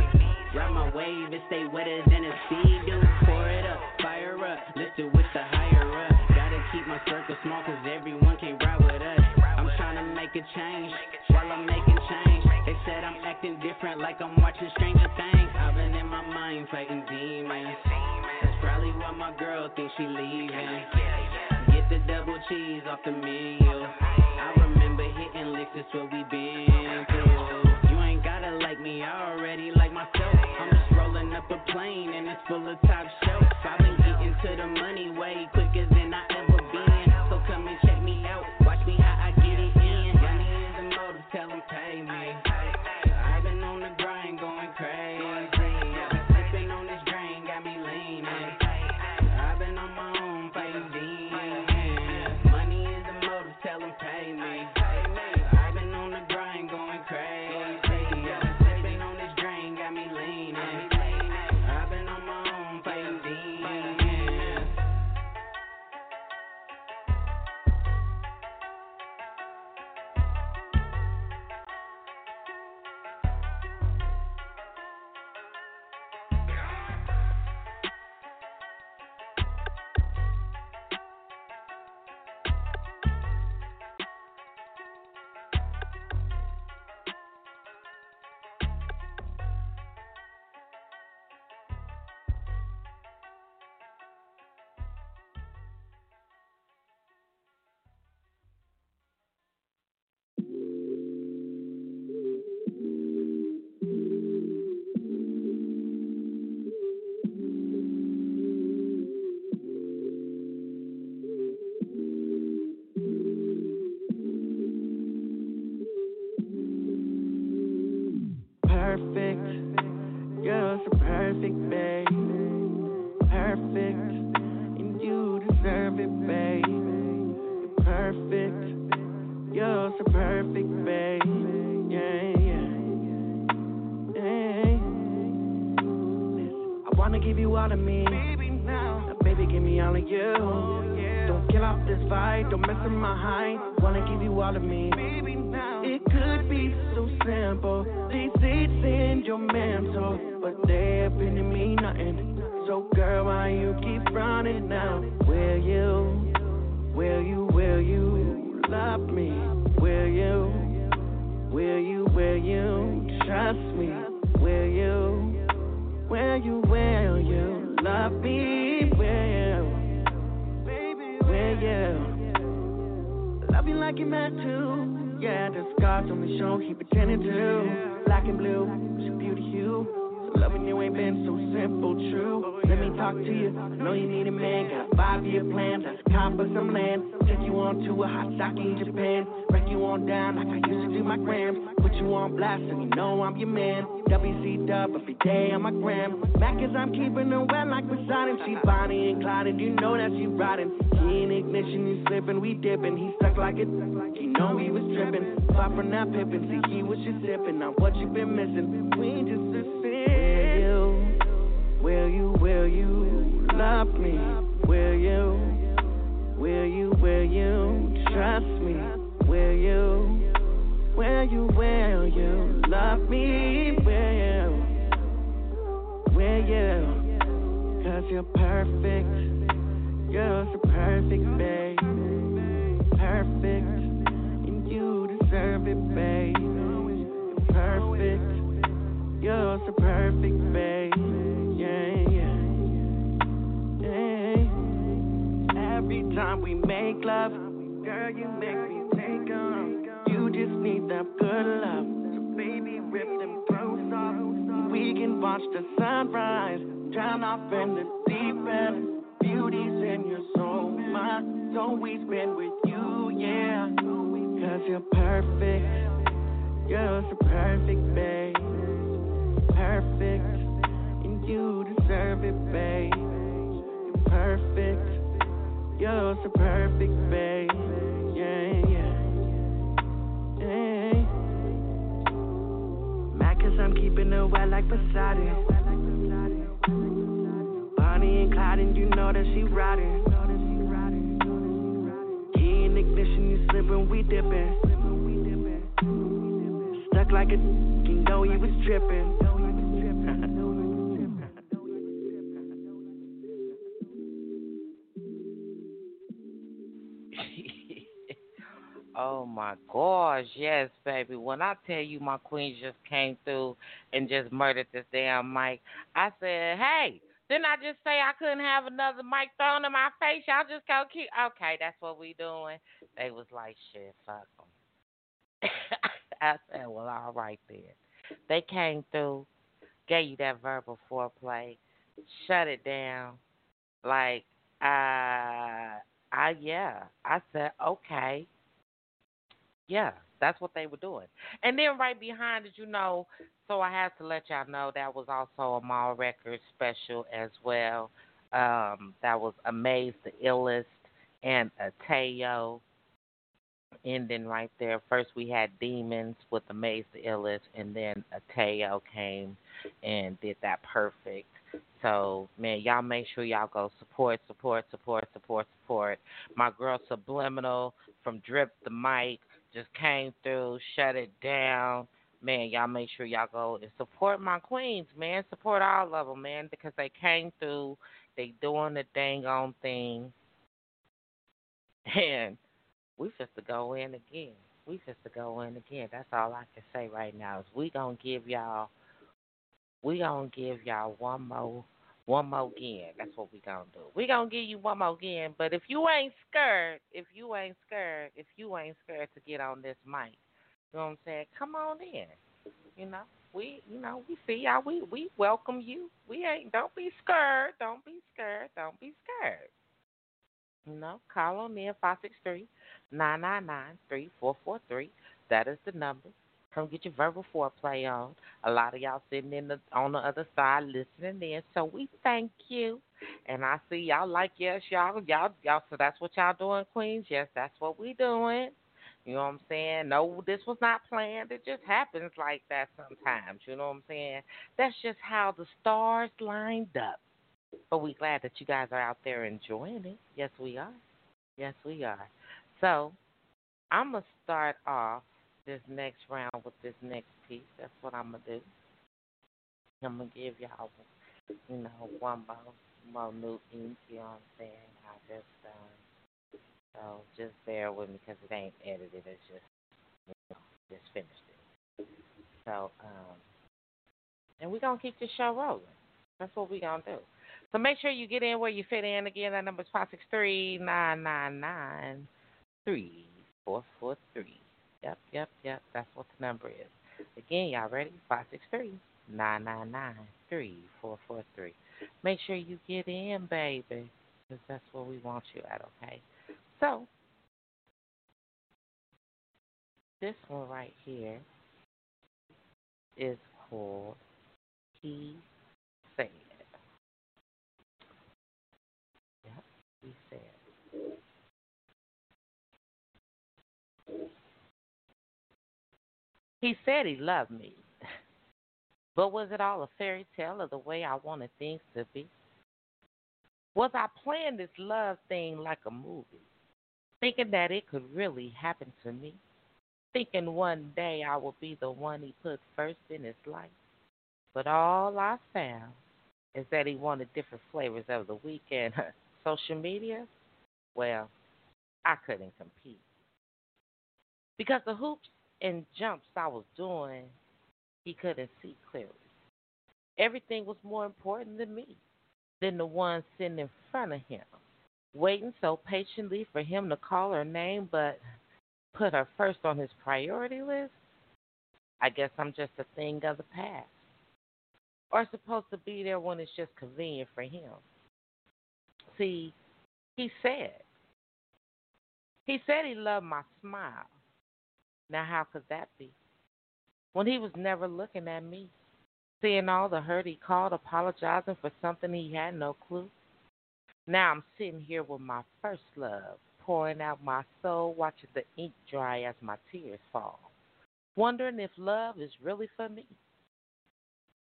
Ride my wave and stay wetter than a Sea-Doo. Pour it up, fire up, lift it with the higher up. Gotta keep my circle small, cause everyone can't ride with us. I'm trying to make a change while I'm making change. They said I'm acting different, like I'm watching Stranger Things. I've been in my mind fighting demons. That's probably why my girl thinks she leaving. Cheese off the menu. I remember hitting licks, that's what we been through. You ain't gotta like me, I already like myself. I'm just rolling up a plane and it's full of top shelf. I've been getting to the money yes, baby. When I tell you my queen just came through and just murdered this damn mic, I said, hey, didn't I just say I couldn't have another mic thrown in my face? Y'all just go keep. Okay, that's what we doing. They was like, shit, fuck them. <laughs> I said, well, all right then. They came through, gave you that verbal foreplay, shut it down. Like, uh, I yeah. I said, okay. Yeah, that's what they were doing. And then right behind it, you know, so I had to let y'all know that was also a Mall Records special as well. Um, that was Amaze the Illest and Ateo. Ending right there. First we had Demons with Amaze the Illest and then Ateo came and did that perfect. So man, y'all make sure y'all go support, support, support, support, support. My girl Subliminal from Drip the Mic just came through, shut it down. Man, y'all make sure y'all go and support my queens, man. Support all of them, man, because they came through. They doing the dang on thing, and we just to go in again. We just to go in again. That's all I can say right now. Is we gonna give y'all, we gonna give y'all one more one more again. That's what we gonna do. We gonna give you one more again. But if you ain't scared, if you ain't scared, if you ain't scared to get on this mic, you know what I'm saying? Come on in. You know, we you know we see y'all. We we welcome you. We ain't. Don't be scared. Don't be scared. Don't be scared. You know, call on in five six three nine nine nine three four four three. That is the number. Come get your verbal foreplay on. A lot of y'all sitting in the on the other side listening in. So we thank you. And I see y'all like yes, y'all y'all y'all so that's what y'all doing, Queens. Yes, that's what we doing. You know what I'm saying? No, this was not planned. It just happens like that sometimes. You know what I'm saying? That's just how the stars lined up. But we glad that you guys are out there enjoying it. Yes, we are. Yes, we are. So I'm gonna start off this next round with this next piece. That's what I'm gonna do. I'm gonna give y'all, you know, one more, more new ink. You know what I'm saying? I just um, so just bear with me because it ain't edited. It's just, you know, just finished it. So um, and we're gonna keep the show rolling. That's what we're gonna do. So make sure you get in where you fit in. Again, that number is five six three nine nine nine three four four three. Yep, yep, yep. That's what the number is. Again, y'all ready? Five six three nine nine nine three four four three. Make sure you get in, baby, because that's where we want you at. Okay. So this one right here is called He Said. Yep, He Said. He said he loved me. But was it all a fairy tale of the way I wanted things to be? Was I playing this love thing like a movie, thinking that it could really happen to me? Thinking one day I would be the one he put first in his life? But all I found is that he wanted different flavors of the weekend. <laughs> Social media? Well, I couldn't compete. Because the hoops and jumps I was doing, he couldn't see clearly. Everything was more important than me, than the one sitting in front of him, waiting so patiently for him to call her name, but put her first on his priority list. I guess I'm just a thing of the past. Or supposed to be there when it's just convenient for him. See, he said, he said he loved my smile. Now, how could that be? When he was never looking at me, seeing all the hurt he called, apologizing for something he had no clue. Now I'm sitting here with my first love, pouring out my soul, watching the ink dry as my tears fall, wondering if love is really for me.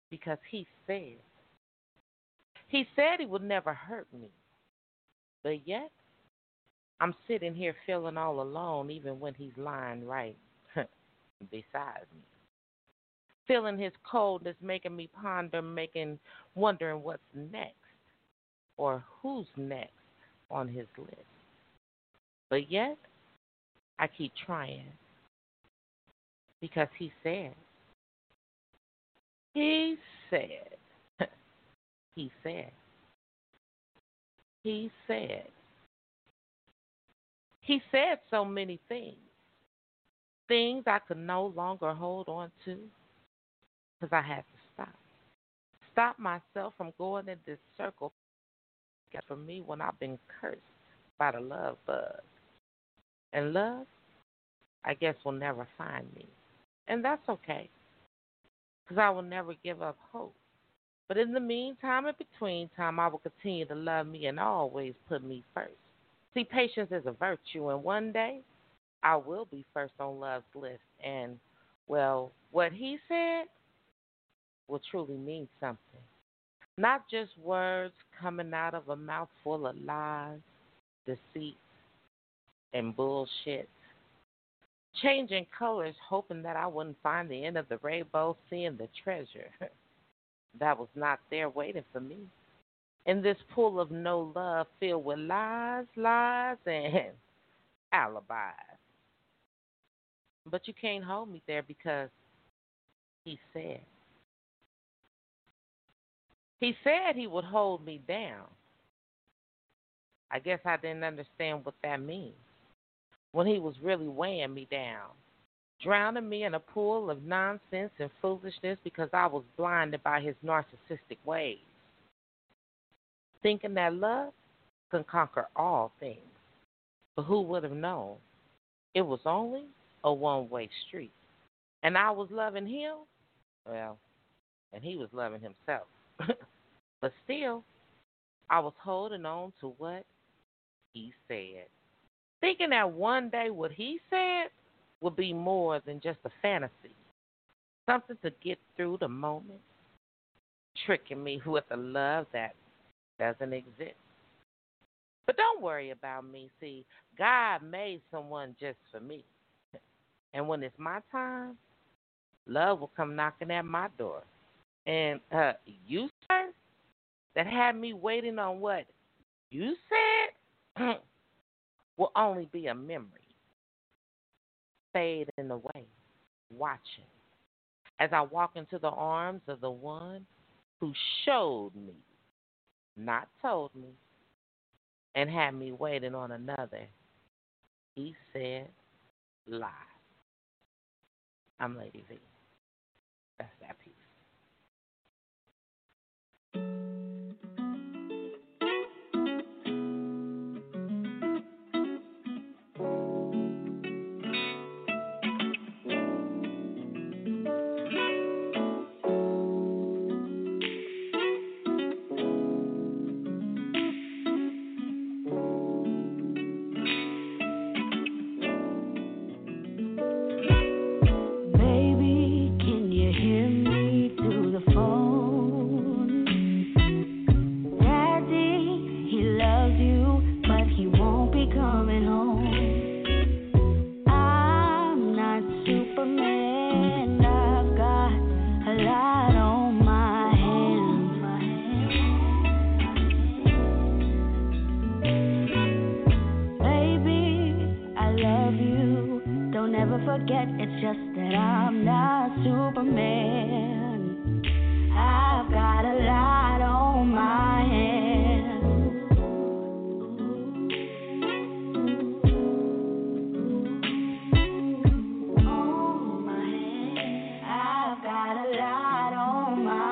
Because he said, he said he would never hurt me. But yet, I'm sitting here feeling all alone, even when he's lying right beside me. Feeling his coldness making me ponder, making wondering what's next or who's next on his list. But yet, I keep trying because he said, he said, <laughs> he said, he said, he said so many things things I could no longer hold on to because I had to stop. Stop myself from going in this circle for me when I've been cursed by the love bug. And love, I guess, will never find me. And that's okay because I will never give up hope. But in the meantime, in between time, I will continue to love me and always put me first. See, patience is a virtue, and one day I will be first on love's list. And, well, what he said will truly mean something. Not just words coming out of a mouth full of lies, deceit, and bullshit. Changing colors, hoping that I wouldn't find the end of the rainbow, seeing the treasure <laughs> that was not there waiting for me. In this pool of no love filled with lies, lies, and <laughs> alibis. But you can't hold me there because he said. He said he would hold me down. I guess I didn't understand what that means. When he was really weighing me down, drowning me in a pool of nonsense and foolishness because I was blinded by his narcissistic ways. Thinking that love can conquer all things. But who would have known? It was only a one way street. and I was loving him, well, and he was loving himself. <laughs> but still, I was holding on to what he said, thinking that one day what he said would be more than just a fantasy, something to get through the moment, tricking me with a love that doesn't exist. But don't worry about me. See, God made someone just for me. And when it's my time, love will come knocking at my door. And uh, you, sir, that had me waiting on what you said <clears throat> will only be a memory, fading away, watching as I walk into the arms of the one who showed me, not told me, and had me waiting on another. He said, lie. I'm Lady V. That's that piece. Got a lot on my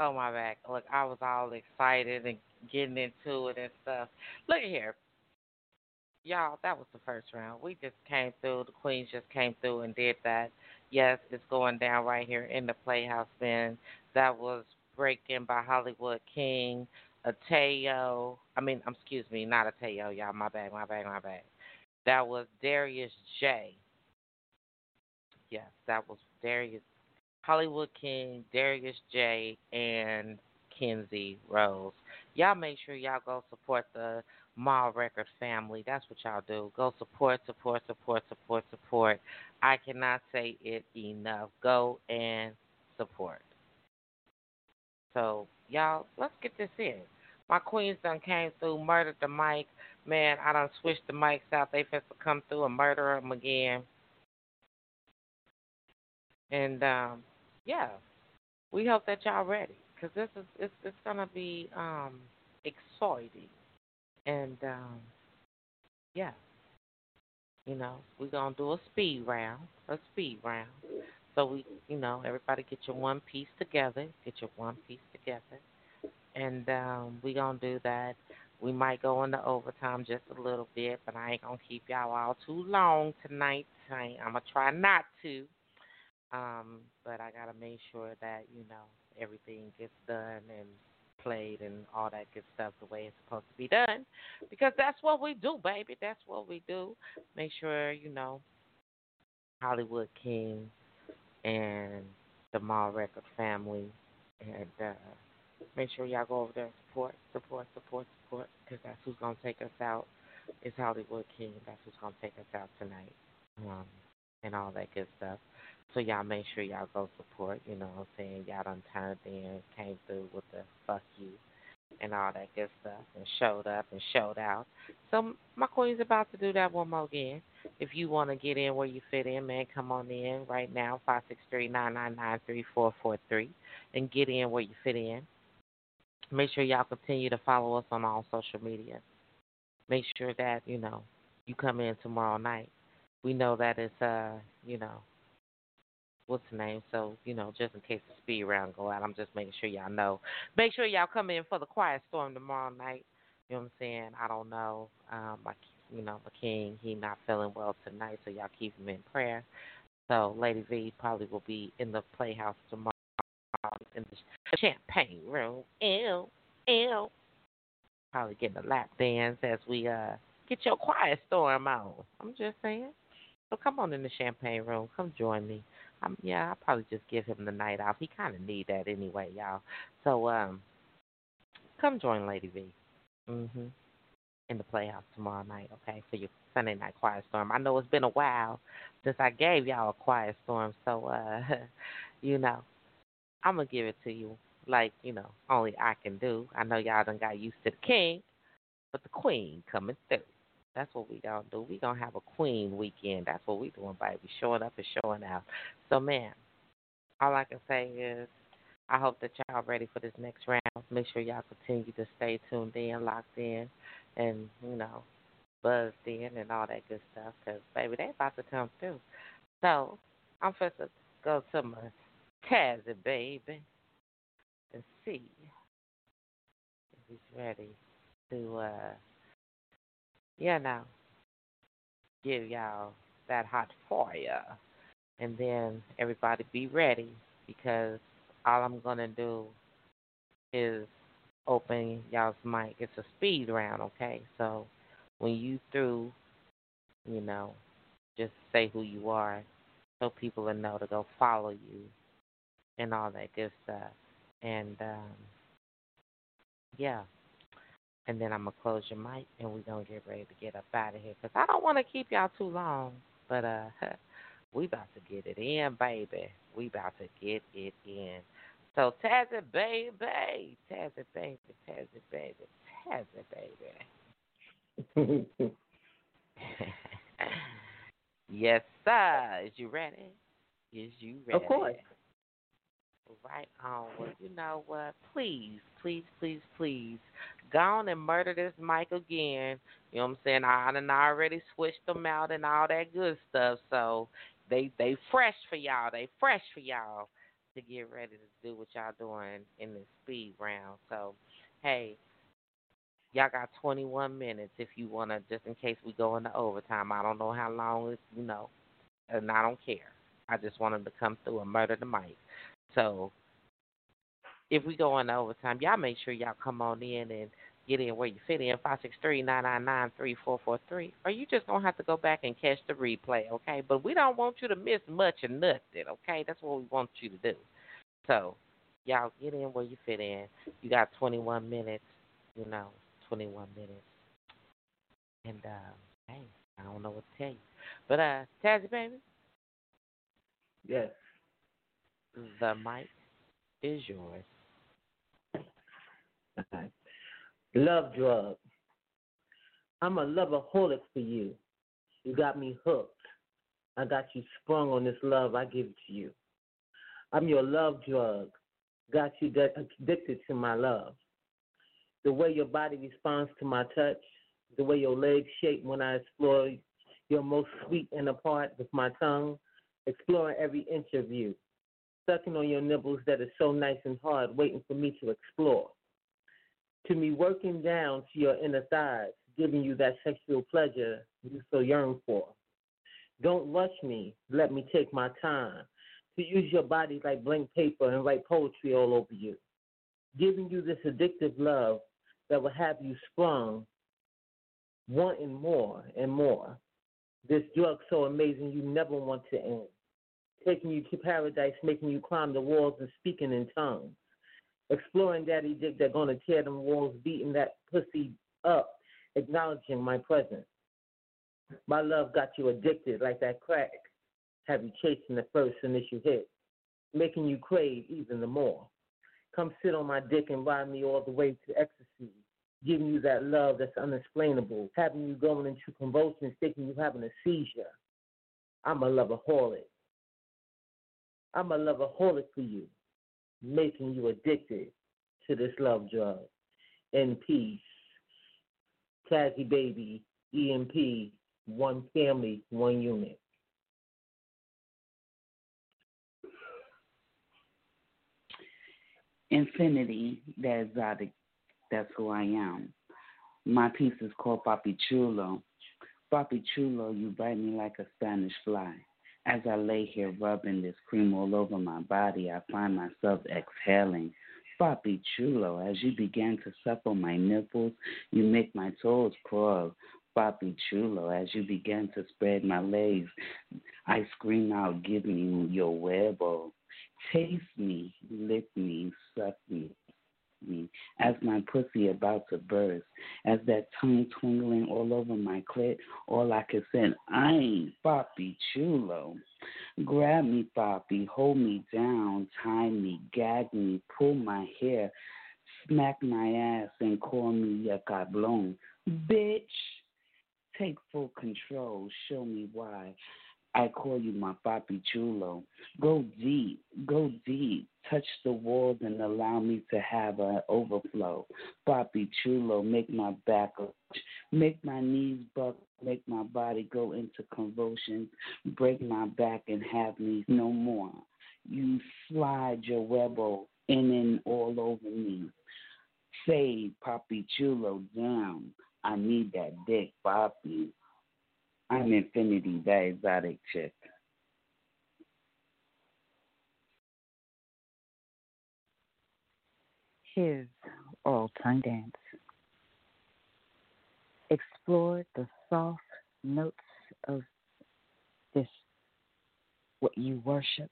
Oh my back. Look, I was all excited and getting into it and stuff. Look at here. Y'all, that was the first round. We just came through. The Queens just came through and did that. Yes, it's going down right here in the Playhouse Bend. That was Breaking by Hollywood King. Ateo. I mean, um, excuse me, not Ateo, y'all. My bad, my bad, my bad. That was Darius J. Yes, that was Darius Hollywood King, Darius J, and Kenzie Rose. Y'all make sure y'all go support the Mall Record family. That's what y'all do. Go support, support, support, support, support. I cannot say it enough. Go and support. So, y'all, let's get this in. My queens done came through, murdered the mic. Man, I done switched the mics out. They supposed to come through and murder them again. And um, yeah, we hope that y'all ready because this is it's it's gonna be um exciting, and um, yeah, you know we're gonna do a speed round, a speed round. So we, you know, everybody get your one piece together, get your one piece together, and um, we gonna do that. We might go into overtime just a little bit, but I ain't gonna keep y'all all too long tonight. I'm gonna try not to. Um, but I gotta make sure that you know everything gets done and played and all that good stuff the way it's supposed to be done, because that's what we do, baby. That's what we do. Make sure you know Hollywood King and the Mall Record family, and uh, make sure y'all go over there and support, support, support, support, because that's who's gonna take us out. It's Hollywood King. That's who's gonna take us out tonight, um, and all that good stuff. So y'all make sure y'all go support, you know what I'm saying? Y'all done turned in, came through with the fuck you and all that good stuff and showed up and showed out. So my queen's about to do that one more again. If you want to get in where you fit in, man, come on in right now, five six three nine nine nine three four four three, and get in where you fit in. Make sure y'all continue to follow us on all social media. Make sure that, you know, you come in tomorrow night. We know that it's uh, you know, what's the name. So, you know, just in case the speed round go out, I'm just making sure y'all know. Make sure y'all come in for the quiet storm tomorrow night. You know what I'm saying? I don't know. Um, my, you know, my king, he not feeling well tonight, so y'all keep him in prayer. So Lady V probably will be in the playhouse tomorrow in the champagne room. Ew, ew. Probably getting a lap dance as we uh get your quiet storm on. I'm just saying. So come on in the champagne room. Come join me. Um, yeah, I'll probably just give him the night off. He kind of need that anyway, y'all. So um, come join Lady V. Mhm. In the Playhouse tomorrow night, okay, for your Sunday night quiet storm. I know it's been a while since I gave y'all a quiet storm, so uh, <laughs> you know, I'm gonna give it to you like you know only I can do. I know y'all done got used to the king, but the queen coming through. That's what we gonna do. We gonna have a queen weekend. That's what we doing, baby. We Showing up and showing out. So, man, all I can say is, I hope that y'all ready for this next round. Make sure y'all continue to stay tuned in, locked in, and you know, buzzed in and all that good stuff. Cause baby, they about to come through. So, I'm first to go to my Tazzy baby and see if he's ready to. uh you know, give y'all that hot fire. And then everybody be ready because all I'm going to do is open y'all's mic. It's a speed round, okay? So when you through, you know, just say who you are so people will know to go follow you and all that good stuff. And um yeah, and then I'm gonna close your mic and we're gonna get ready to get up out of here because I don't want to keep y'all too long. But uh, <laughs> we about to get it in, baby. We about to get it in. So Tazzy baby, Tazzy baby, Tazzy baby, Tazzy baby. <laughs> yes, sir. Is you ready? Is you ready? Of course. Right on. Well, you know what? Please, please, please, please, go on and murder this mic again. You know what I'm saying? I done already switched them out and all that good stuff. So they they fresh for y'all. They fresh for y'all. to get ready to do what y'all doing in the speed round. So, hey, y'all got 21 minutes if you want to, just in case we go into overtime. I don't know how long it's, you know, and I don't care. I just want them to come through and murder the mic. So, if we go into overtime, y'all make sure y'all come on in and get in where you fit in, five six three nine nine nine three four four three. Or you just gonna have to go back and catch the replay, okay? But we don't want you to miss much of nothing, okay? That's what we want you to do. So y'all get in where you fit in. You got twenty one minutes, you know, twenty one minutes. And uh hey, I don't know what to tell you. But uh Tazzy baby. Yes. The mic is yours. <laughs> Love drug. I'm a loverholic for you. You got me hooked. I got you sprung on this love I give to you. I'm your love drug. Got you addicted to my love. The way your body responds to my touch, the way your legs shake when I explore your most sweet inner part with my tongue, exploring every inch of you, sucking on your nipples that is so nice and hard, waiting for me to explore to me working down to your inner thighs, giving you that sexual pleasure you so yearn for. Don't rush me. Let me take my time to use your body like blank paper and write poetry all over you. Giving you this addictive love that will have you sprung, wanting more and more. This drug so amazing you never want to end. Taking you to paradise, making you climb the walls and speaking in tongues exploring daddy dick they're gonna tear them walls, beating that pussy up, acknowledging my presence. My love got you addicted like that crack. Have you chasing the first initial hit, making you crave even the more. Come sit on my dick and ride me all the way to ecstasy, giving you that love that's unexplainable, having you going into convulsions, thinking you having a seizure. I'm a loverholic. I'm a loverholic for you making you addicted to this love drug. In peace. Tazzy Baby, EMP, one family, one unit. Infinity, that exotic, that's who I am. My piece is called Papi Chulo. Papi Chulo, you bite me like a Spanish fly. As I lay here rubbing this cream all over my body, I find myself exhaling. Papi chulo, as you begin to suckle my nipples, you make my toes curl. Papi chulo, as you begin to spread my legs, I scream out, give me your huevo. Taste me, lick me, suck me, me as my pussy about to burst, as that tongue twinkling all over my clit, all I could say, I ain't Papi Chulo. Grab me, Papi, hold me down, tie me, gag me, pull my hair, smack my ass, and call me a cablon. Bitch, take full control, show me why. I call you my papi chulo. Go deep, go deep. Touch the walls and allow me to have an overflow. Papi chulo, make my back arch, make my knees buck, make my body go into convulsions, break my back and have me no more. You slide your webo in and all over me. Say, Papi chulo, down. I need that dick, Papi. I'm Infinity, that exotic chick. His all tongue dance. Explore the soft notes of this, what you worship.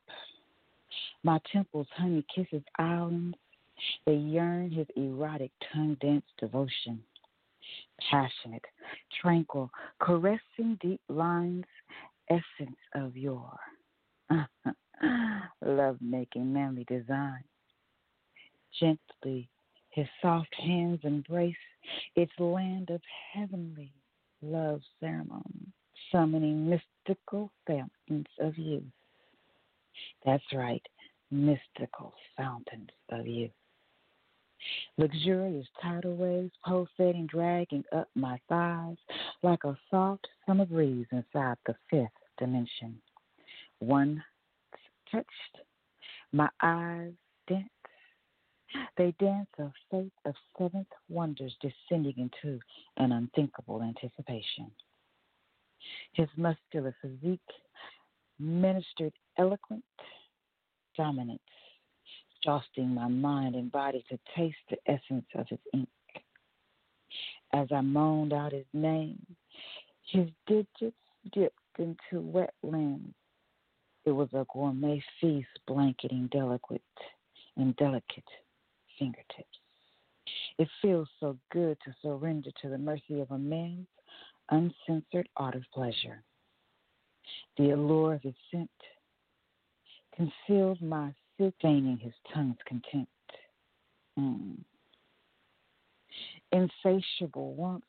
My temples, honey kisses islands. They yearn his erotic tongue dance devotion passionate, tranquil, caressing deep lines, essence of your <laughs> love making manly design. Gently, his soft hands embrace its land of heavenly love ceremony, summoning mystical fountains of youth. That's right, mystical fountains of youth. Luxurious tidal waves pulsating, dragging up my thighs like a soft summer breeze inside the fifth dimension. One touched, My eyes dance. They dance a fate of seventh wonders descending into an unthinkable anticipation. His muscular physique ministered eloquent dominance, exhausting my mind and body to taste the essence of his ink. As I moaned out his name, his digits dipped into wet wetlands. It was a gourmet feast blanketing delicate and delicate fingertips. It feels so good to surrender to the mercy of a man's uncensored art of pleasure. The allure of his scent concealed my feigning his tongue's contempt. Mm. Insatiable wants,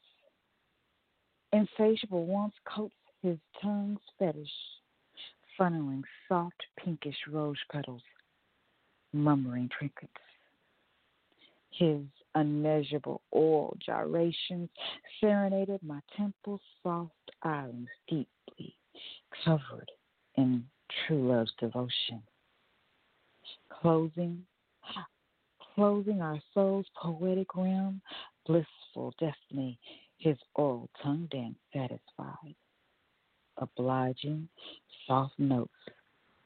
insatiable wants coats his tongue's fetish, funneling soft pinkish rose petals, murmuring trinkets. His unmeasurable oral gyrations serenaded my temple's soft islands deeply covered in true love's devotion. Closing, closing our soul's poetic realm, blissful destiny, his oral tongue dance satisfied. Obliging, soft notes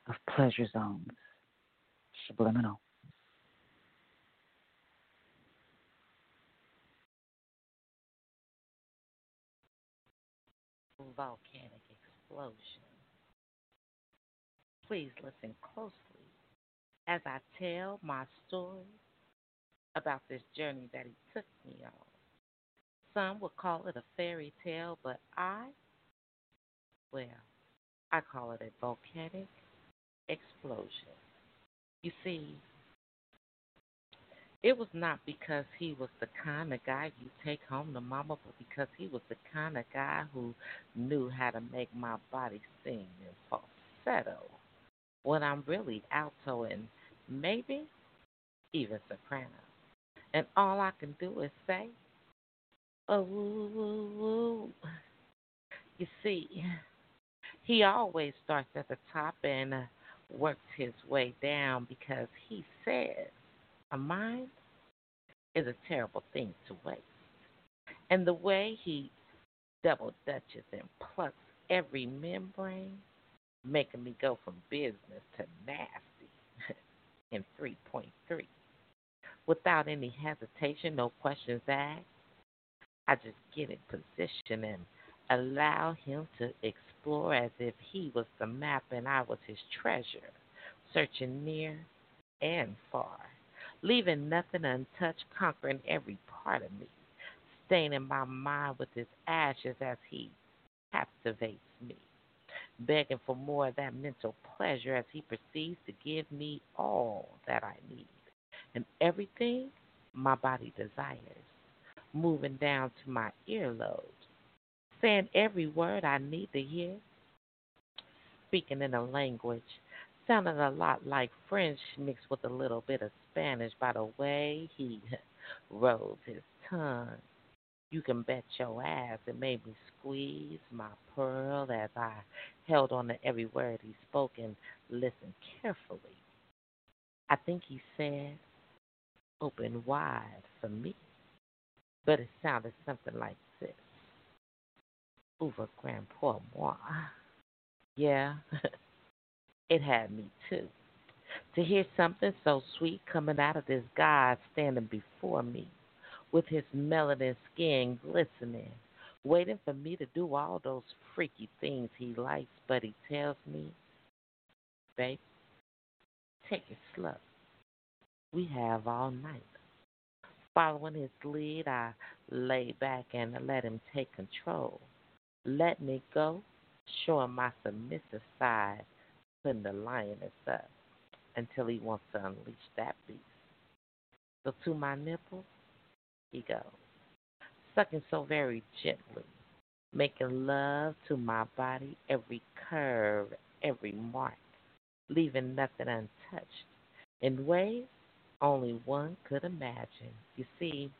of pleasure zones, subliminal. volcanic explosion. Please listen closely as I tell my story about this journey that he took me on. Some would call it a fairy tale, but I, well, I call it a volcanic explosion. You see, it was not because he was the kind of guy you take home to mama, but because he was the kind of guy who knew how to make my body sing in falsetto when I'm really alto and maybe even soprano. And all I can do is say, oh. You see, he always starts at the top and uh, works his way down because he says a mind is a terrible thing to waste. And the way he double dutches and plucks every membrane, making me go from business to nasty <laughs> in 3.3. Without any hesitation, no questions asked, I just get in position and allow him to explore as if he was the map and I was his treasure, searching near and far leaving nothing untouched, conquering every part of me, staining my mind with his ashes as he captivates me, begging for more of that mental pleasure as he proceeds to give me all that I need and everything my body desires, moving down to my earlobes, saying every word I need to hear, speaking in a language sounded a lot like French mixed with a little bit of Spanish by the way he <laughs> rolls his tongue. You can bet your ass it made me squeeze my pearl as I held on to every word he spoke and listened carefully. I think he said, open wide for me, but it sounded something like this. Ouvre grand pour moi. Yeah. <laughs> It had me too. To hear something so sweet coming out of this guy standing before me, with his melanin skin glistening, waiting for me to do all those freaky things he likes, but he tells me, babe, take it slow. We have all night. Following his lead, I lay back and let him take control. Let me go, showing my submissive side putting the lioness up until he wants to unleash that beast. So to my nipples, he goes, sucking so very gently, making love to my body, every curve, every mark, leaving nothing untouched in ways only one could imagine. You see,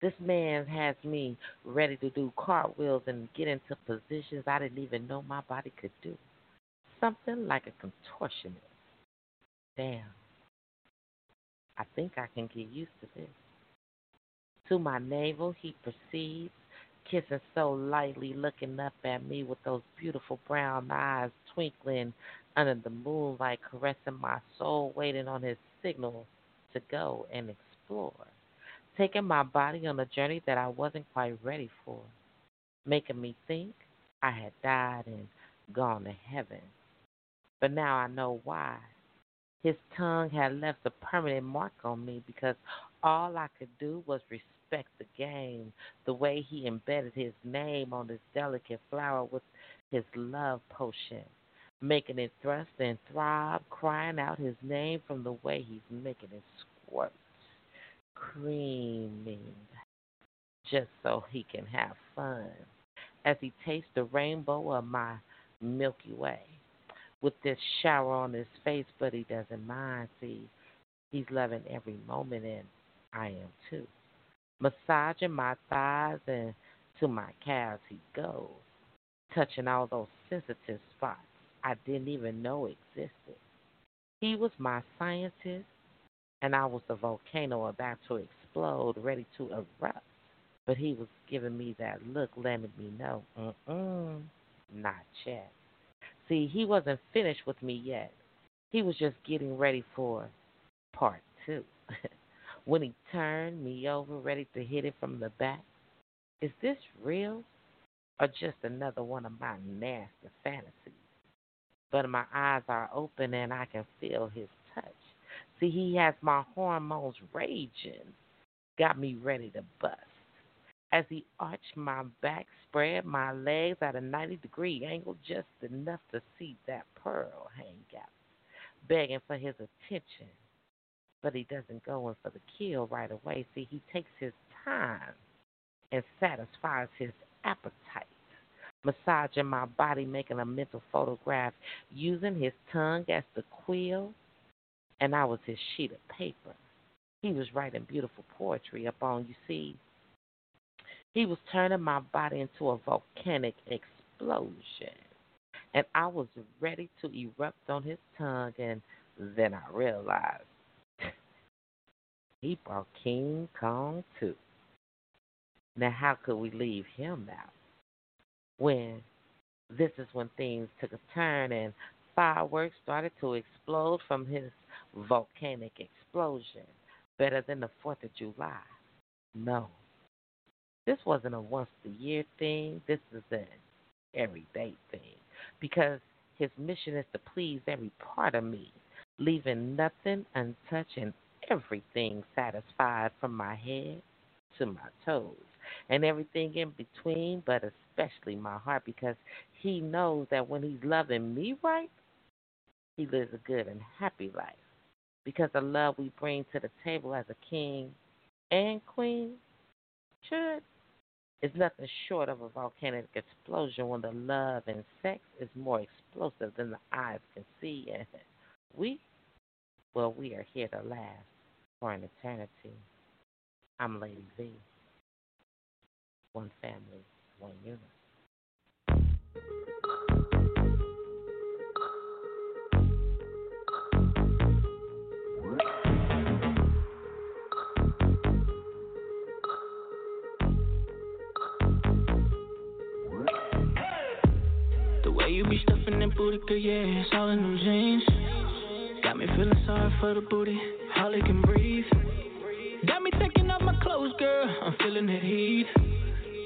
this man has me ready to do cartwheels and get into positions I didn't even know my body could do something like a contortionist, Damn. I think I can get used to this. To my navel he proceeds, kissing so lightly, looking up at me with those beautiful brown eyes twinkling under the moonlight, caressing my soul, waiting on his signal to go and explore, taking my body on a journey that I wasn't quite ready for, making me think I had died and gone to heaven. But now I know why. His tongue had left a permanent mark on me because all I could do was respect the game, the way he embedded his name on this delicate flower with his love potion, making it thrust and throb, crying out his name from the way he's making it squirt, creaming, just so he can have fun as he tastes the rainbow of my Milky Way with this shower on his face, but he doesn't mind. See, he's loving every moment, and I am too. Massaging my thighs and to my calves he goes, touching all those sensitive spots I didn't even know existed. He was my scientist, and I was the volcano about to explode, ready to erupt. But he was giving me that look, letting me know, mm-mm, not yet. See, he wasn't finished with me yet. He was just getting ready for part two. When he turned me over, ready to hit it from the back, is this real or just another one of my nasty fantasies? But my eyes are open and I can feel his touch. See, he has my hormones raging, got me ready to bust as he arched my back, spread my legs at a 90 degree angle just enough to see that pearl hang out, begging for his attention. But he doesn't go in for the kill right away. See, he takes his time and satisfies his appetite, massaging my body, making a mental photograph, using his tongue as the quill, and I was his sheet of paper. He was writing beautiful poetry upon, you see, he was turning my body into a volcanic explosion. And I was ready to erupt on his tongue, and then I realized he brought King Kong too. Now, how could we leave him out? When this is when things took a turn and fireworks started to explode from his volcanic explosion. Better than the 4th of July. No, this wasn't a once a year thing. This is an everyday thing because his mission is to please every part of me, leaving nothing untouched and everything satisfied from my head to my toes and everything in between, but especially my heart because he knows that when he's loving me right, he lives a good and happy life. Because the love we bring to the table as a king and queen should is nothing short of a volcanic explosion when the love and sex is more explosive than the eyes can see. And we, well, we are here to last for an eternity. I'm Lady V. One family, one unit. The way you be stuffing that booty, girl, yeah, it's all in them jeans. Got me feeling sorry for the booty, hardly can breathe. Got me taking off my clothes, girl, I'm feeling that heat.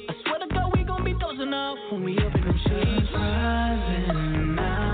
I swear to God, we gon' be dozing off when we up in them sheets. Rising now,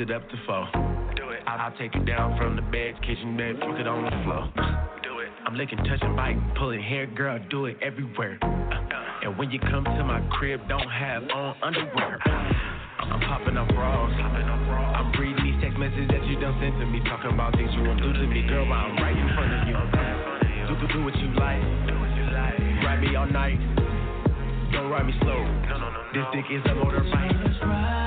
it up to four. Do it. I'll, I'll take it down from the bed, kitchen bed, fuck it on the floor. Do it. I'm licking, touching, biting, pulling hair, girl, do it everywhere. Uh, and when you come to my crib, don't have on underwear. I'm popping up bras. I'm reading these text messages that you don't send to me, talking about things you won't do to me, girl. while I'm right in front of you. Do, do, do what you like. Ride me all night. Don't ride me slow. This dick is a motorbike.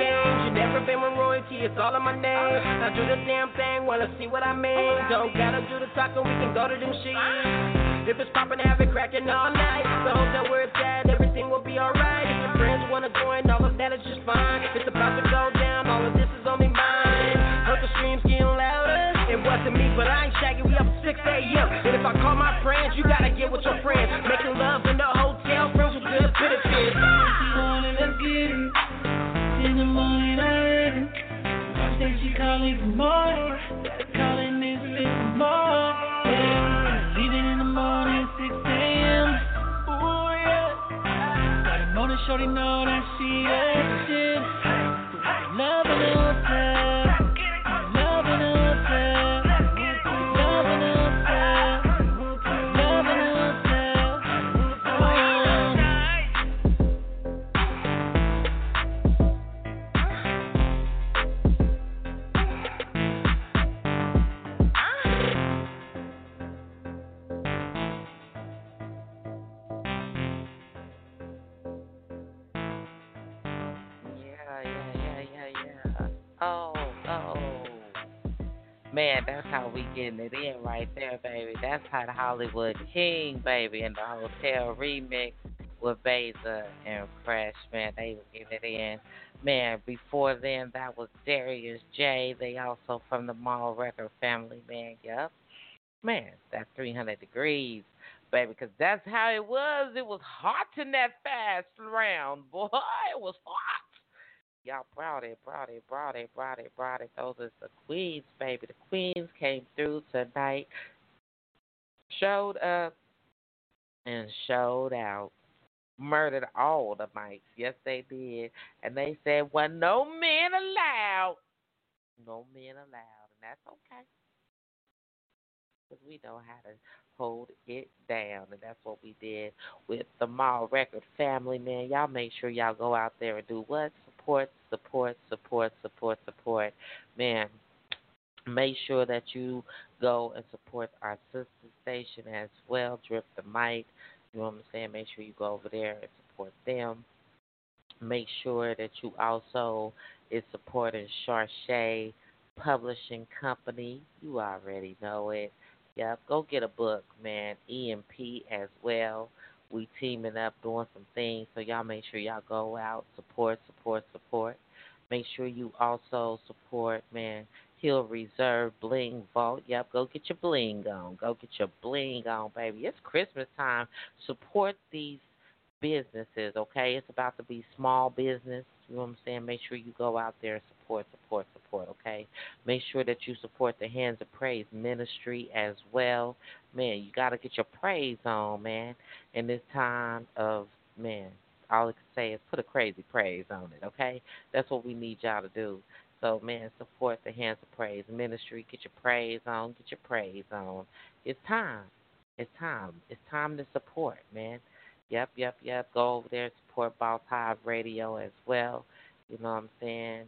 game. Should never been with royalty, it's all in my name. I do the damn thing, wanna see what I mean. Don't gotta do the talking, we can go to them sheets. If it's poppin', have it crackin' all night. The hotel where it's at, everything will be alright. If your friends wanna join, all of that is just fine. It's about to go down, all of this is only mine. Heard the screams getting louder. It wasn't me, but I ain't shaggy, we up at 6 a.m. And if I call my friends, you gotta get with your friends. Making love in the hotel, friends with good benefits morning. I think she calling for more. Calling this fit for more. Yeah. Leaving in the morning, 6 a.m. Ooh, yeah. Got a motor, shorty know that she is shit. Love in the hotel. Man, that's how we getting it in right there, baby. That's how the Hollywood King, baby, and the Hotel Remix with Beza and Fresh, man. They were getting it in. Man, before then, that was Darius J. They also from the Mall Record family, man. Yup. Man, that's 300 degrees, baby, because that's how it was. It was hot in that fast round, boy. <laughs> It was hot. Y'all brought it, brought it, brought it, brought it, brought it. Those are the queens, baby. The queens came through tonight, showed up, and showed out. Murdered all the mics. Yes, they did. And they said, well, no men allowed. No men allowed. And that's okay. Because we know how to hold it down. And that's what we did with the Mall Record family, man. Y'all make sure y'all go out there and do what? Support, support, support, support, support. Man, make sure that you go and support our sister station as well, Drip the Mic. You know what I'm saying? Make sure you go over there and support them. Make sure that you also is supporting Charche Publishing Company. You already know it. Yep, go get a book, man. EMP as well. We teaming up doing some things, so y'all make sure y'all go out, support, support, support. Make sure you also support, man, Hill Reserve Bling Vault. Yep, go get your bling on. Go get your bling on, baby. It's Christmas time. Support these businesses, okay? It's about to be small business. You know what I'm saying? Make sure you go out there and support, support, support, okay? Make sure that you support the Hands of Praise ministry as well. Man, you got to get your praise on, man, in this time of, man, all I can say is put a crazy praise on it, okay? That's what we need y'all to do. So, man, support the Hands of Praise ministry. Get your praise on. Get your praise on. It's time. It's time. It's time to support, man. Yep, yep, yep. Go over there, support Boss Hive Radio as well. You know what I'm saying?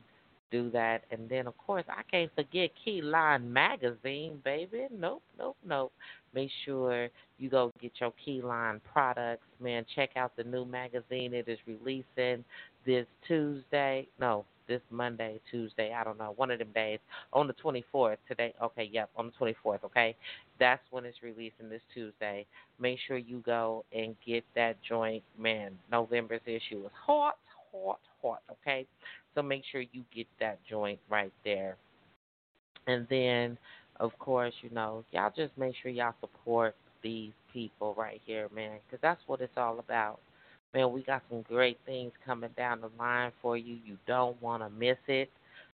Do that. And then, of course, I can't forget Keyline Magazine, baby. Nope, nope, nope. Make sure you go get your Keyline products, man. Check out the new magazine. It is releasing this Tuesday. No, this Monday, Tuesday, I don't know, one of them days, on the 24th today. Okay, yep, on the 24th, okay? That's when it's releasing this Tuesday. Make sure you go and get that joint. Man, November's issue is hot, hot, hot, okay? So make sure you get that joint right there. And then, of course, you know, y'all just make sure y'all support these people right here, man, because that's what it's all about. Man, we got some great things coming down the line for you. You don't want to miss it.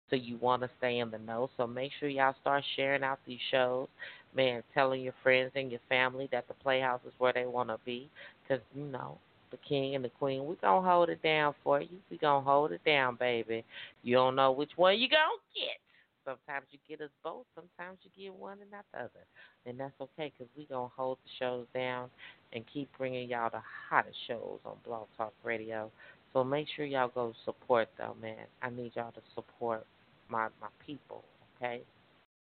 So you want to stay in the know. So make sure y'all start sharing out these shows. Man, telling your friends and your family that the Playhouse is where they want to be. Because, you know, the king and the queen, we going to hold it down for you. we going to hold it down, baby. You don't know which one you going to get. Sometimes you get us both. Sometimes you get one and not the other. And that's okay because we going to hold the shows down and keep bringing y'all the hottest shows on Blog Talk Radio. So make sure y'all go support, though, man. I need y'all to support my, my people, okay?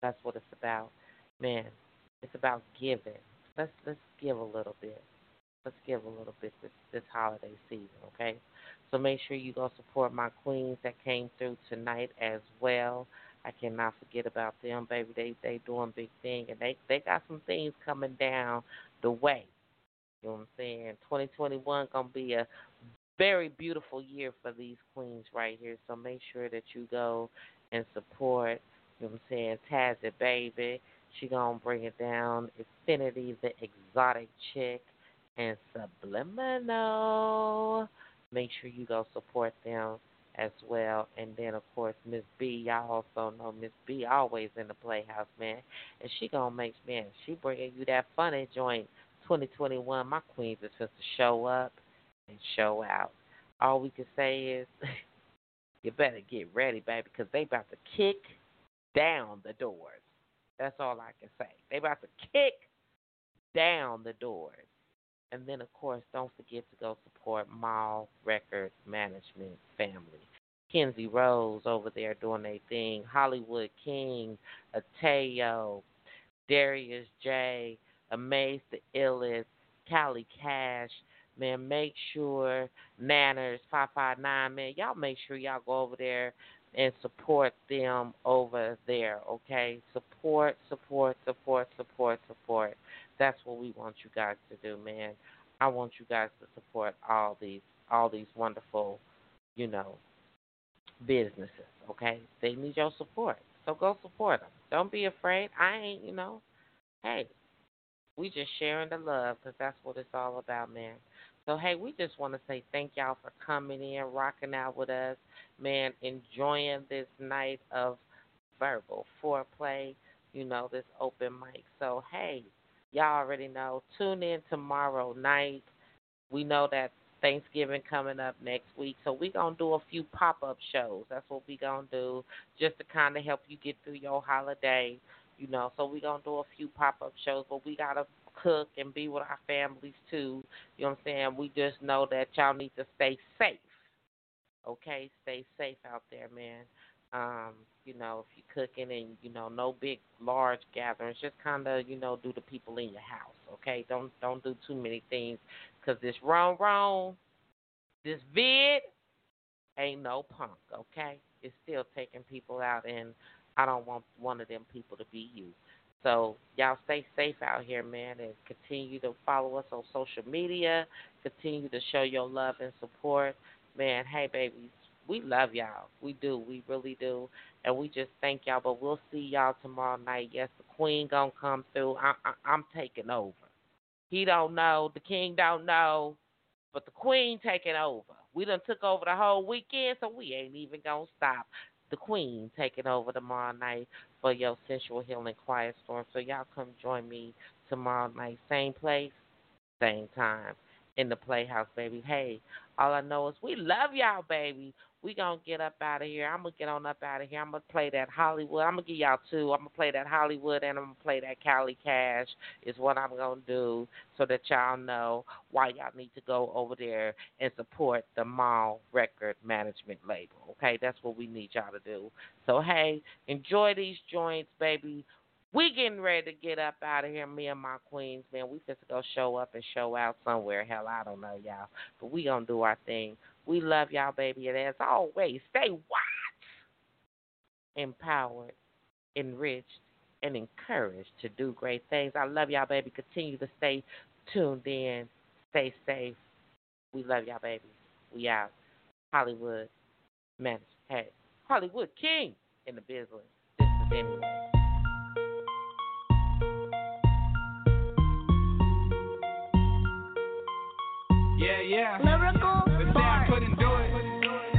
That's what it's about. Man, it's about giving. Let's let's give a little bit. Let's give a little bit this this holiday season, okay? So make sure you go support my queens that came through tonight as well. I cannot forget about them, baby. They they doing big thing and they they got some things coming down the way. You know what I'm saying? 2021 gonna be a very beautiful year for these queens right here. So make sure that you go and support. You know what I'm saying? Tazzy baby. She gonna bring it down. Infinity, the exotic chick, and Subliminal. Make sure you go support them as well. And then of course Miss B, y'all also know Miss B always in the playhouse, man. And she gonna make man, she bringing you that funny joint. 2021, my queens is supposed to show up and show out. All we can say is, <laughs> you better get ready, baby, because they about to kick down the doors. That's all I can say. They about to kick down the doors. And then, of course, don't forget to go support Mall Records Management Family. Kenzie Rose over there doing their thing. Hollywood King, Ateo, Darius J, Amaze the Illest, Cali Cash. Man, make sure Nanners 559, man, y'all make sure y'all go over there and support them over there, okay? Support, support, support, support, support. That's what we want you guys to do, man. I want you guys to support all these all these wonderful, you know, businesses, okay? They need your support. So go support them. Don't be afraid. I ain't, you know, hey, we just sharing the love because that's what it's all about, man. So, hey, we just want to say thank y'all for coming in, rocking out with us, man, enjoying this night of verbal foreplay, you know, this open mic. So, hey, y'all already know. Tune in tomorrow night. We know that Thanksgiving coming up next week, so we're to do a few pop up shows. That's what we're to do just to kind of help you get through your holiday, you know. So we're to do a few pop up shows, but we got to cook and be with our families too. You know what I'm saying? We just know that y'all need to stay safe. Okay, stay safe out there, man. Um, you know, if you're cooking and you know no big large gatherings, just kind of you know do the people in your house. Okay, don't don't do too many things because this wrong wrong, this vid ain't no punk. Okay, it's still taking people out, and I don't want one of them people to be you. So y'all stay safe out here, man, and continue to follow us on social media. Continue to show your love and support, man. Hey, babies, we love y'all. We do. We really do. And we just thank y'all. But we'll see y'all tomorrow night. Yes, the queen gonna come through. I, I, I'm taking over. He don't know. The king don't know. But the queen taking over. We done took over the whole weekend, so we ain't even gonna stop. The queen taking over tomorrow night for your sensual healing quiet storm. So y'all come join me tomorrow night, same place, same time in the playhouse, baby. Hey, all I know is we love y'all, baby. We gonna get up out of here. I'm gonna get on up out of here. I'm gonna play that Hollywood. I'm gonna give y'all two. I'm gonna play that Hollywood and I'm gonna play that Cali Cash. Is what I'm gonna do so that y'all know why y'all need to go over there and support the Mall Record Management label. Okay, that's what we need y'all to do. So hey, enjoy these joints, baby. We getting ready to get up out of here, me and my queens, man. We just go show up and show out somewhere. Hell, I don't know, y'all. But we gonna do our thing. We love y'all, baby. And as always, stay watched, empowered, enriched, and encouraged to do great things. I love y'all, baby. Continue to stay tuned in. Stay safe. We love y'all, baby. We out. Hollywood man. Hey, Hollywood King in the business. This is anyway. Yeah, yeah. Lyrical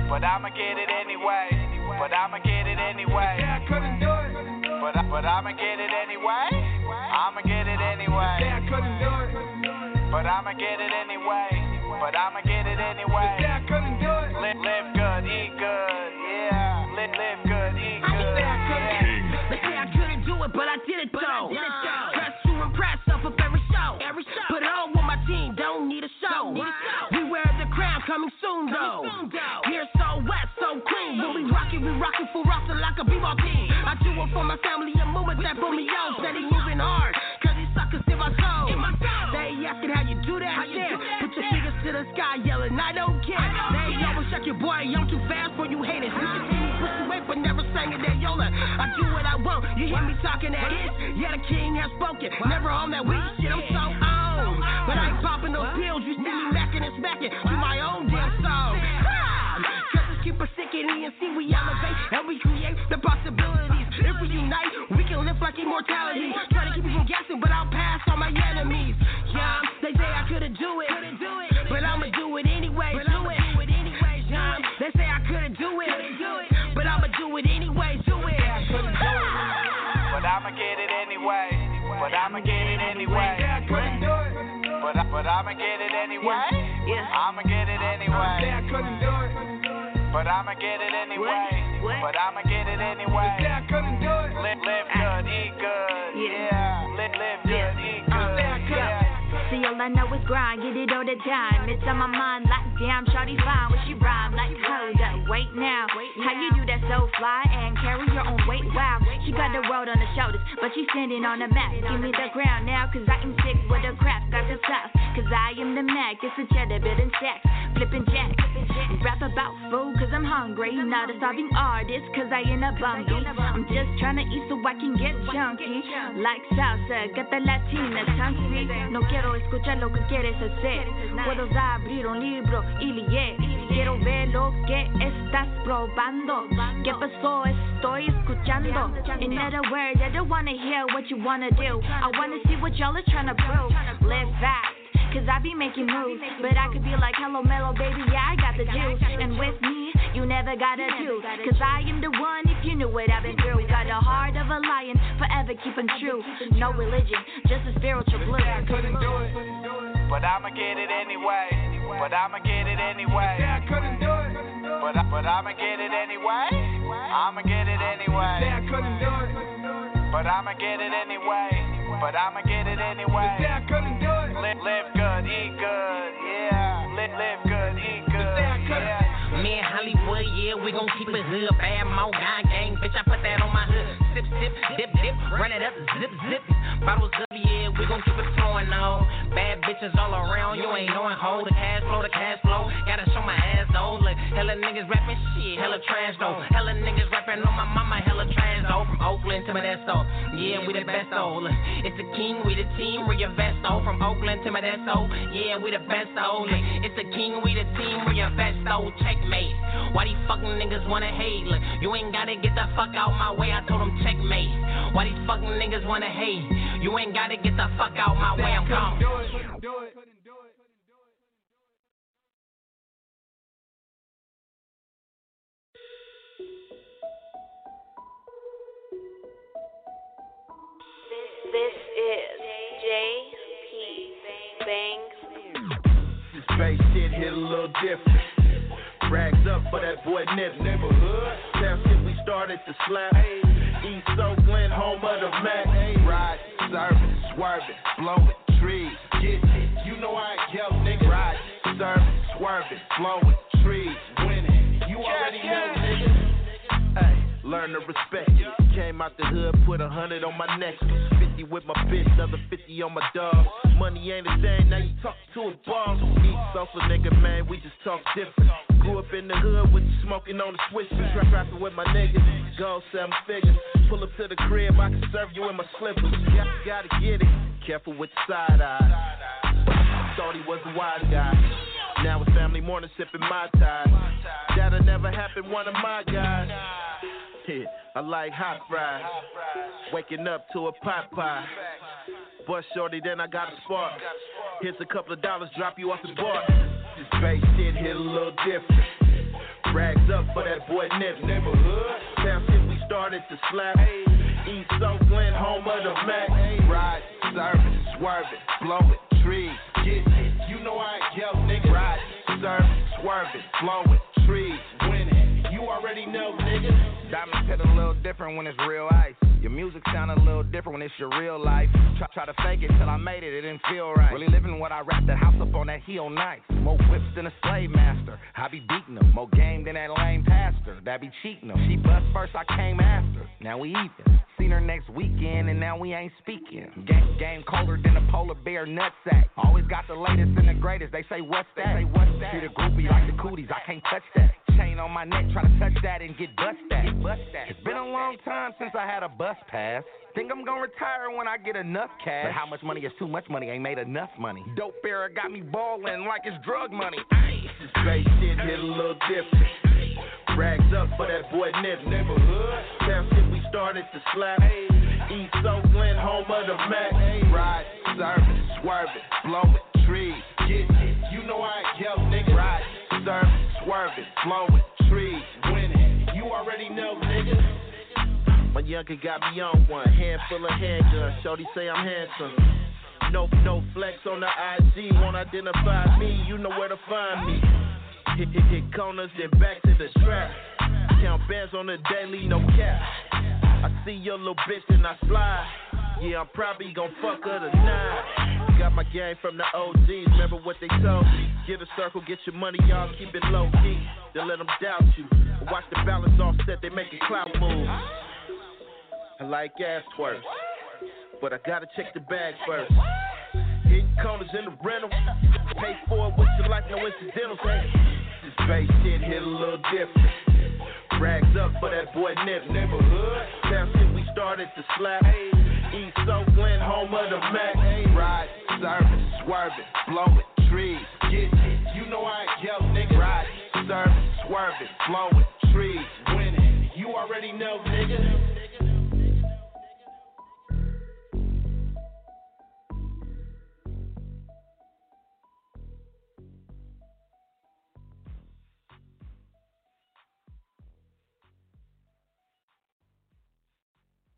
but I'ma get it anyway. But I'ma get it anyway. They say I couldn't do it, but I, but I'ma get it anyway. I'ma get it anyway. They say I couldn't do it, but I'ma get it anyway. But I'ma get it anyway. They say I couldn't do it. Live, live good, eat good, yeah. Live, live good, eat good. Yeah. They say I couldn't do it, but I did it though. We rock it, we full roster like a b-ball team. I do it for my family and movement that put me on. Steady moving hard, cause these suckers in my soul. They asking how you do that shit. Put your fingers to the sky yelling, I don't care. They always check your boy, I'm too fast for you haters. You can see me push away, but never sang it that Yola. I do what I want, you hear me talking that is. Yeah, the king has spoken. Never on that weak shit, I'm so on. But I ain't popping those pills, you see me macking and smacking to my own damn song. Super sick and see we elevate and we create the possibilities. If we unite, we can live like immortality. Try to keep you from guessing, but I'll pass on my enemies. Yeah, they say I couldn't do it, but I'ma do it anyway. Do it. They say I couldn't do it, but I'ma do it anyway. Do it. But I'ma get it anyway. But I'ma get it anyway. Yeah, I couldn't do it. But, but I'ma get it anyway. Yeah. I'ma get it anyway. I couldn't. But I'ma get it anyway. Yeah, I couldn't do it. Live, live good, eat good. Yeah. Live, live good, eat good. Yeah. See, all I know is grind, get it all the time. It's on my mind, like damn, shawty fine. When she rhyme, like hold up, wait now. How you do that so fly and carry your own weight? Wow, she got the world on her shoulders, but she's standing on the map. Give me the ground now, cause I am sick with the crap. Got the sauce, cause I am the Mac. It's a cheddar, building stacks, flipping jacks. Rap about food, cause I'm hungry. Not a starving artist, cause I ain't a bumby. I'm just trying to eat so I can get chunky. Like salsa, got the Latina tongue. No quiero lo que quieres hacer. Puedo abrir un libro y leer. Quiero ver lo que estás probando. ¿Qué pasó? Estoy escuchando. In other words, I don't wanna hear what you wanna do. I wanna see what y'all are trying to prove. Live fast. Cause I be making moves, but I could be like, hello, mellow baby, yeah, I got the juice. And with me, you never gotta do. Cause I am the one, if you knew what I've been through. Got the heart of a lion, forever keeping true. No religion, just a spiritual blue. Couldn't do it. But I'ma get it anyway. But I'ma get it anyway. Yeah, I couldn't do it. But, I, but I'ma get it anyway. But I'ma get it anyway. Yeah, I couldn't do it. But I'ma get it anyway. But I'ma get it anyway. Yeah, I couldn't do it. Live, good, eat good. Yeah. Live, live good, eat good. Yeah. Me and Hollywood, yeah, we gon' keep it hood. Bad mouth, gang, bitch, I put that on my hood. Sip, sip, dip, dip, run it up, zip, zip. Bottles up, yeah, we gon' keep it flowing on. Bad bitches all around, you ain't knowing hold the cash flow, the cash flow. Gotta show my ass though. Look, hella niggas rapping shit, hella trash though. Hella niggas rapping on my mama, hella trash though. From Oakland to Modesto, yeah, we the best though. It's the king, we the team, we your best though. From Oakland to Modesto, yeah, we the best though. It's the king, we the team, we your best though. Checkmate. Why these fucking niggas wanna hate? Look, you ain't gotta get the fuck out my way. I told them checkmate. Why these fucking niggas wanna hate? You ain't gotta get the fuck out my way. I'm gone. Do it. Do it. This is JP Bang. This bass shit hit a little different. Rags up for that boy Nip. Neighborhood. Town shit we started to slap. East Oakland, home of the Mac. Ride, serving, swerving, blowing trees. Get it. You know I ain't yell, nigga. Ride, serving, swerving, blowing trees. Winning. You already know, nigga. Hey, learn to respect it. Came out the hood, put a hundred on my necklace. 50 with my bitch, another 50 on my dog. Money ain't a thing, now you talk to a boss. East Sofa nigga, man, we just talk different. Grew up in the hood with the smoking on the switch. Trap rapping with my niggas, go seven figures. Pull up to the crib, I can serve you in my slippers. Got, gotta get it, careful with the side eye. Thought he was a wise guy. Now it's family morning sipping my tie. That'll never happen, one of my guys. Yeah, I like hot fries. Waking up to a pot pie. Bust shorty, then I got a spark. Here's a couple of dollars, drop you off the bar. This bass shit hit a little different. Rags up for that boy Nip. Neighborhood. Town shit we started to slap. East Oakland, home of the Mac. Ride, serving, swerving, blowing trees. Get it. You know I ain't yell, nigga. Ride, serving, swerving, blowing trees. Diamonds hit a little different when it's real ice. Your music sound a little different when it's your real life. Try, try to fake it till I made it, it didn't feel right. Really living what I rap, that house up on that heel nice. More whips than a slave master. I be beating them. More game than that lame pastor. That be cheating them. She bust first, I came after. Now we even. Seen her next weekend and now we ain't speaking. Game, game colder than a polar bear nutsack. Always got the latest and the greatest. They say what's that? They say what's that? Treat a groupie like the cooties. I can't touch that. Chain on my neck, try to touch that and get bust that. It's been a long time since I had a bus pass. Think I'm gonna retire when I get enough cash. But how much money is too much money? Ain't made enough money. Dope era got me balling like it's drug money. This bass shit hit a little different. Rags up for that boy Nip. Neighborhood. Town shit we started to slap. East Oakland, home of the Mac. Ride, serving, swerving, blowing trees. Get it. You know I ain't yell, nigga. Ride, serving, swerving, blowing trees. Winning. You already know, nigga. My younger got me on one. Handful of handguns, shorty say I'm handsome. No, no flex on the IG, won't identify me, you know where to find me. Hit, hit, hit corners, then back to the trap. Count bands on the daily, no cap. I see your little bitch and I slide. Yeah, I'm probably gon' fuck her tonight. Got my game from the OGs, remember what they told me. Get a circle, get your money, y'all keep it low key. Then let them doubt you. Watch the balance offset, they make a clout move. I like ass twerks, but I gotta check the bag first. Hitting corners in the rental. Pay for it with your life, no incidentals. Hey, this bass shit hit a little different. Rags up for that boy Nip. Neighborhood. Town shit we started to slap. East Oakland, home of the Mac. Ride, serving, swerving, blowing trees. Get. You know I ain't yo, nigga. Ride, serving, swerving, blowing trees. Winning. You already know, nigga.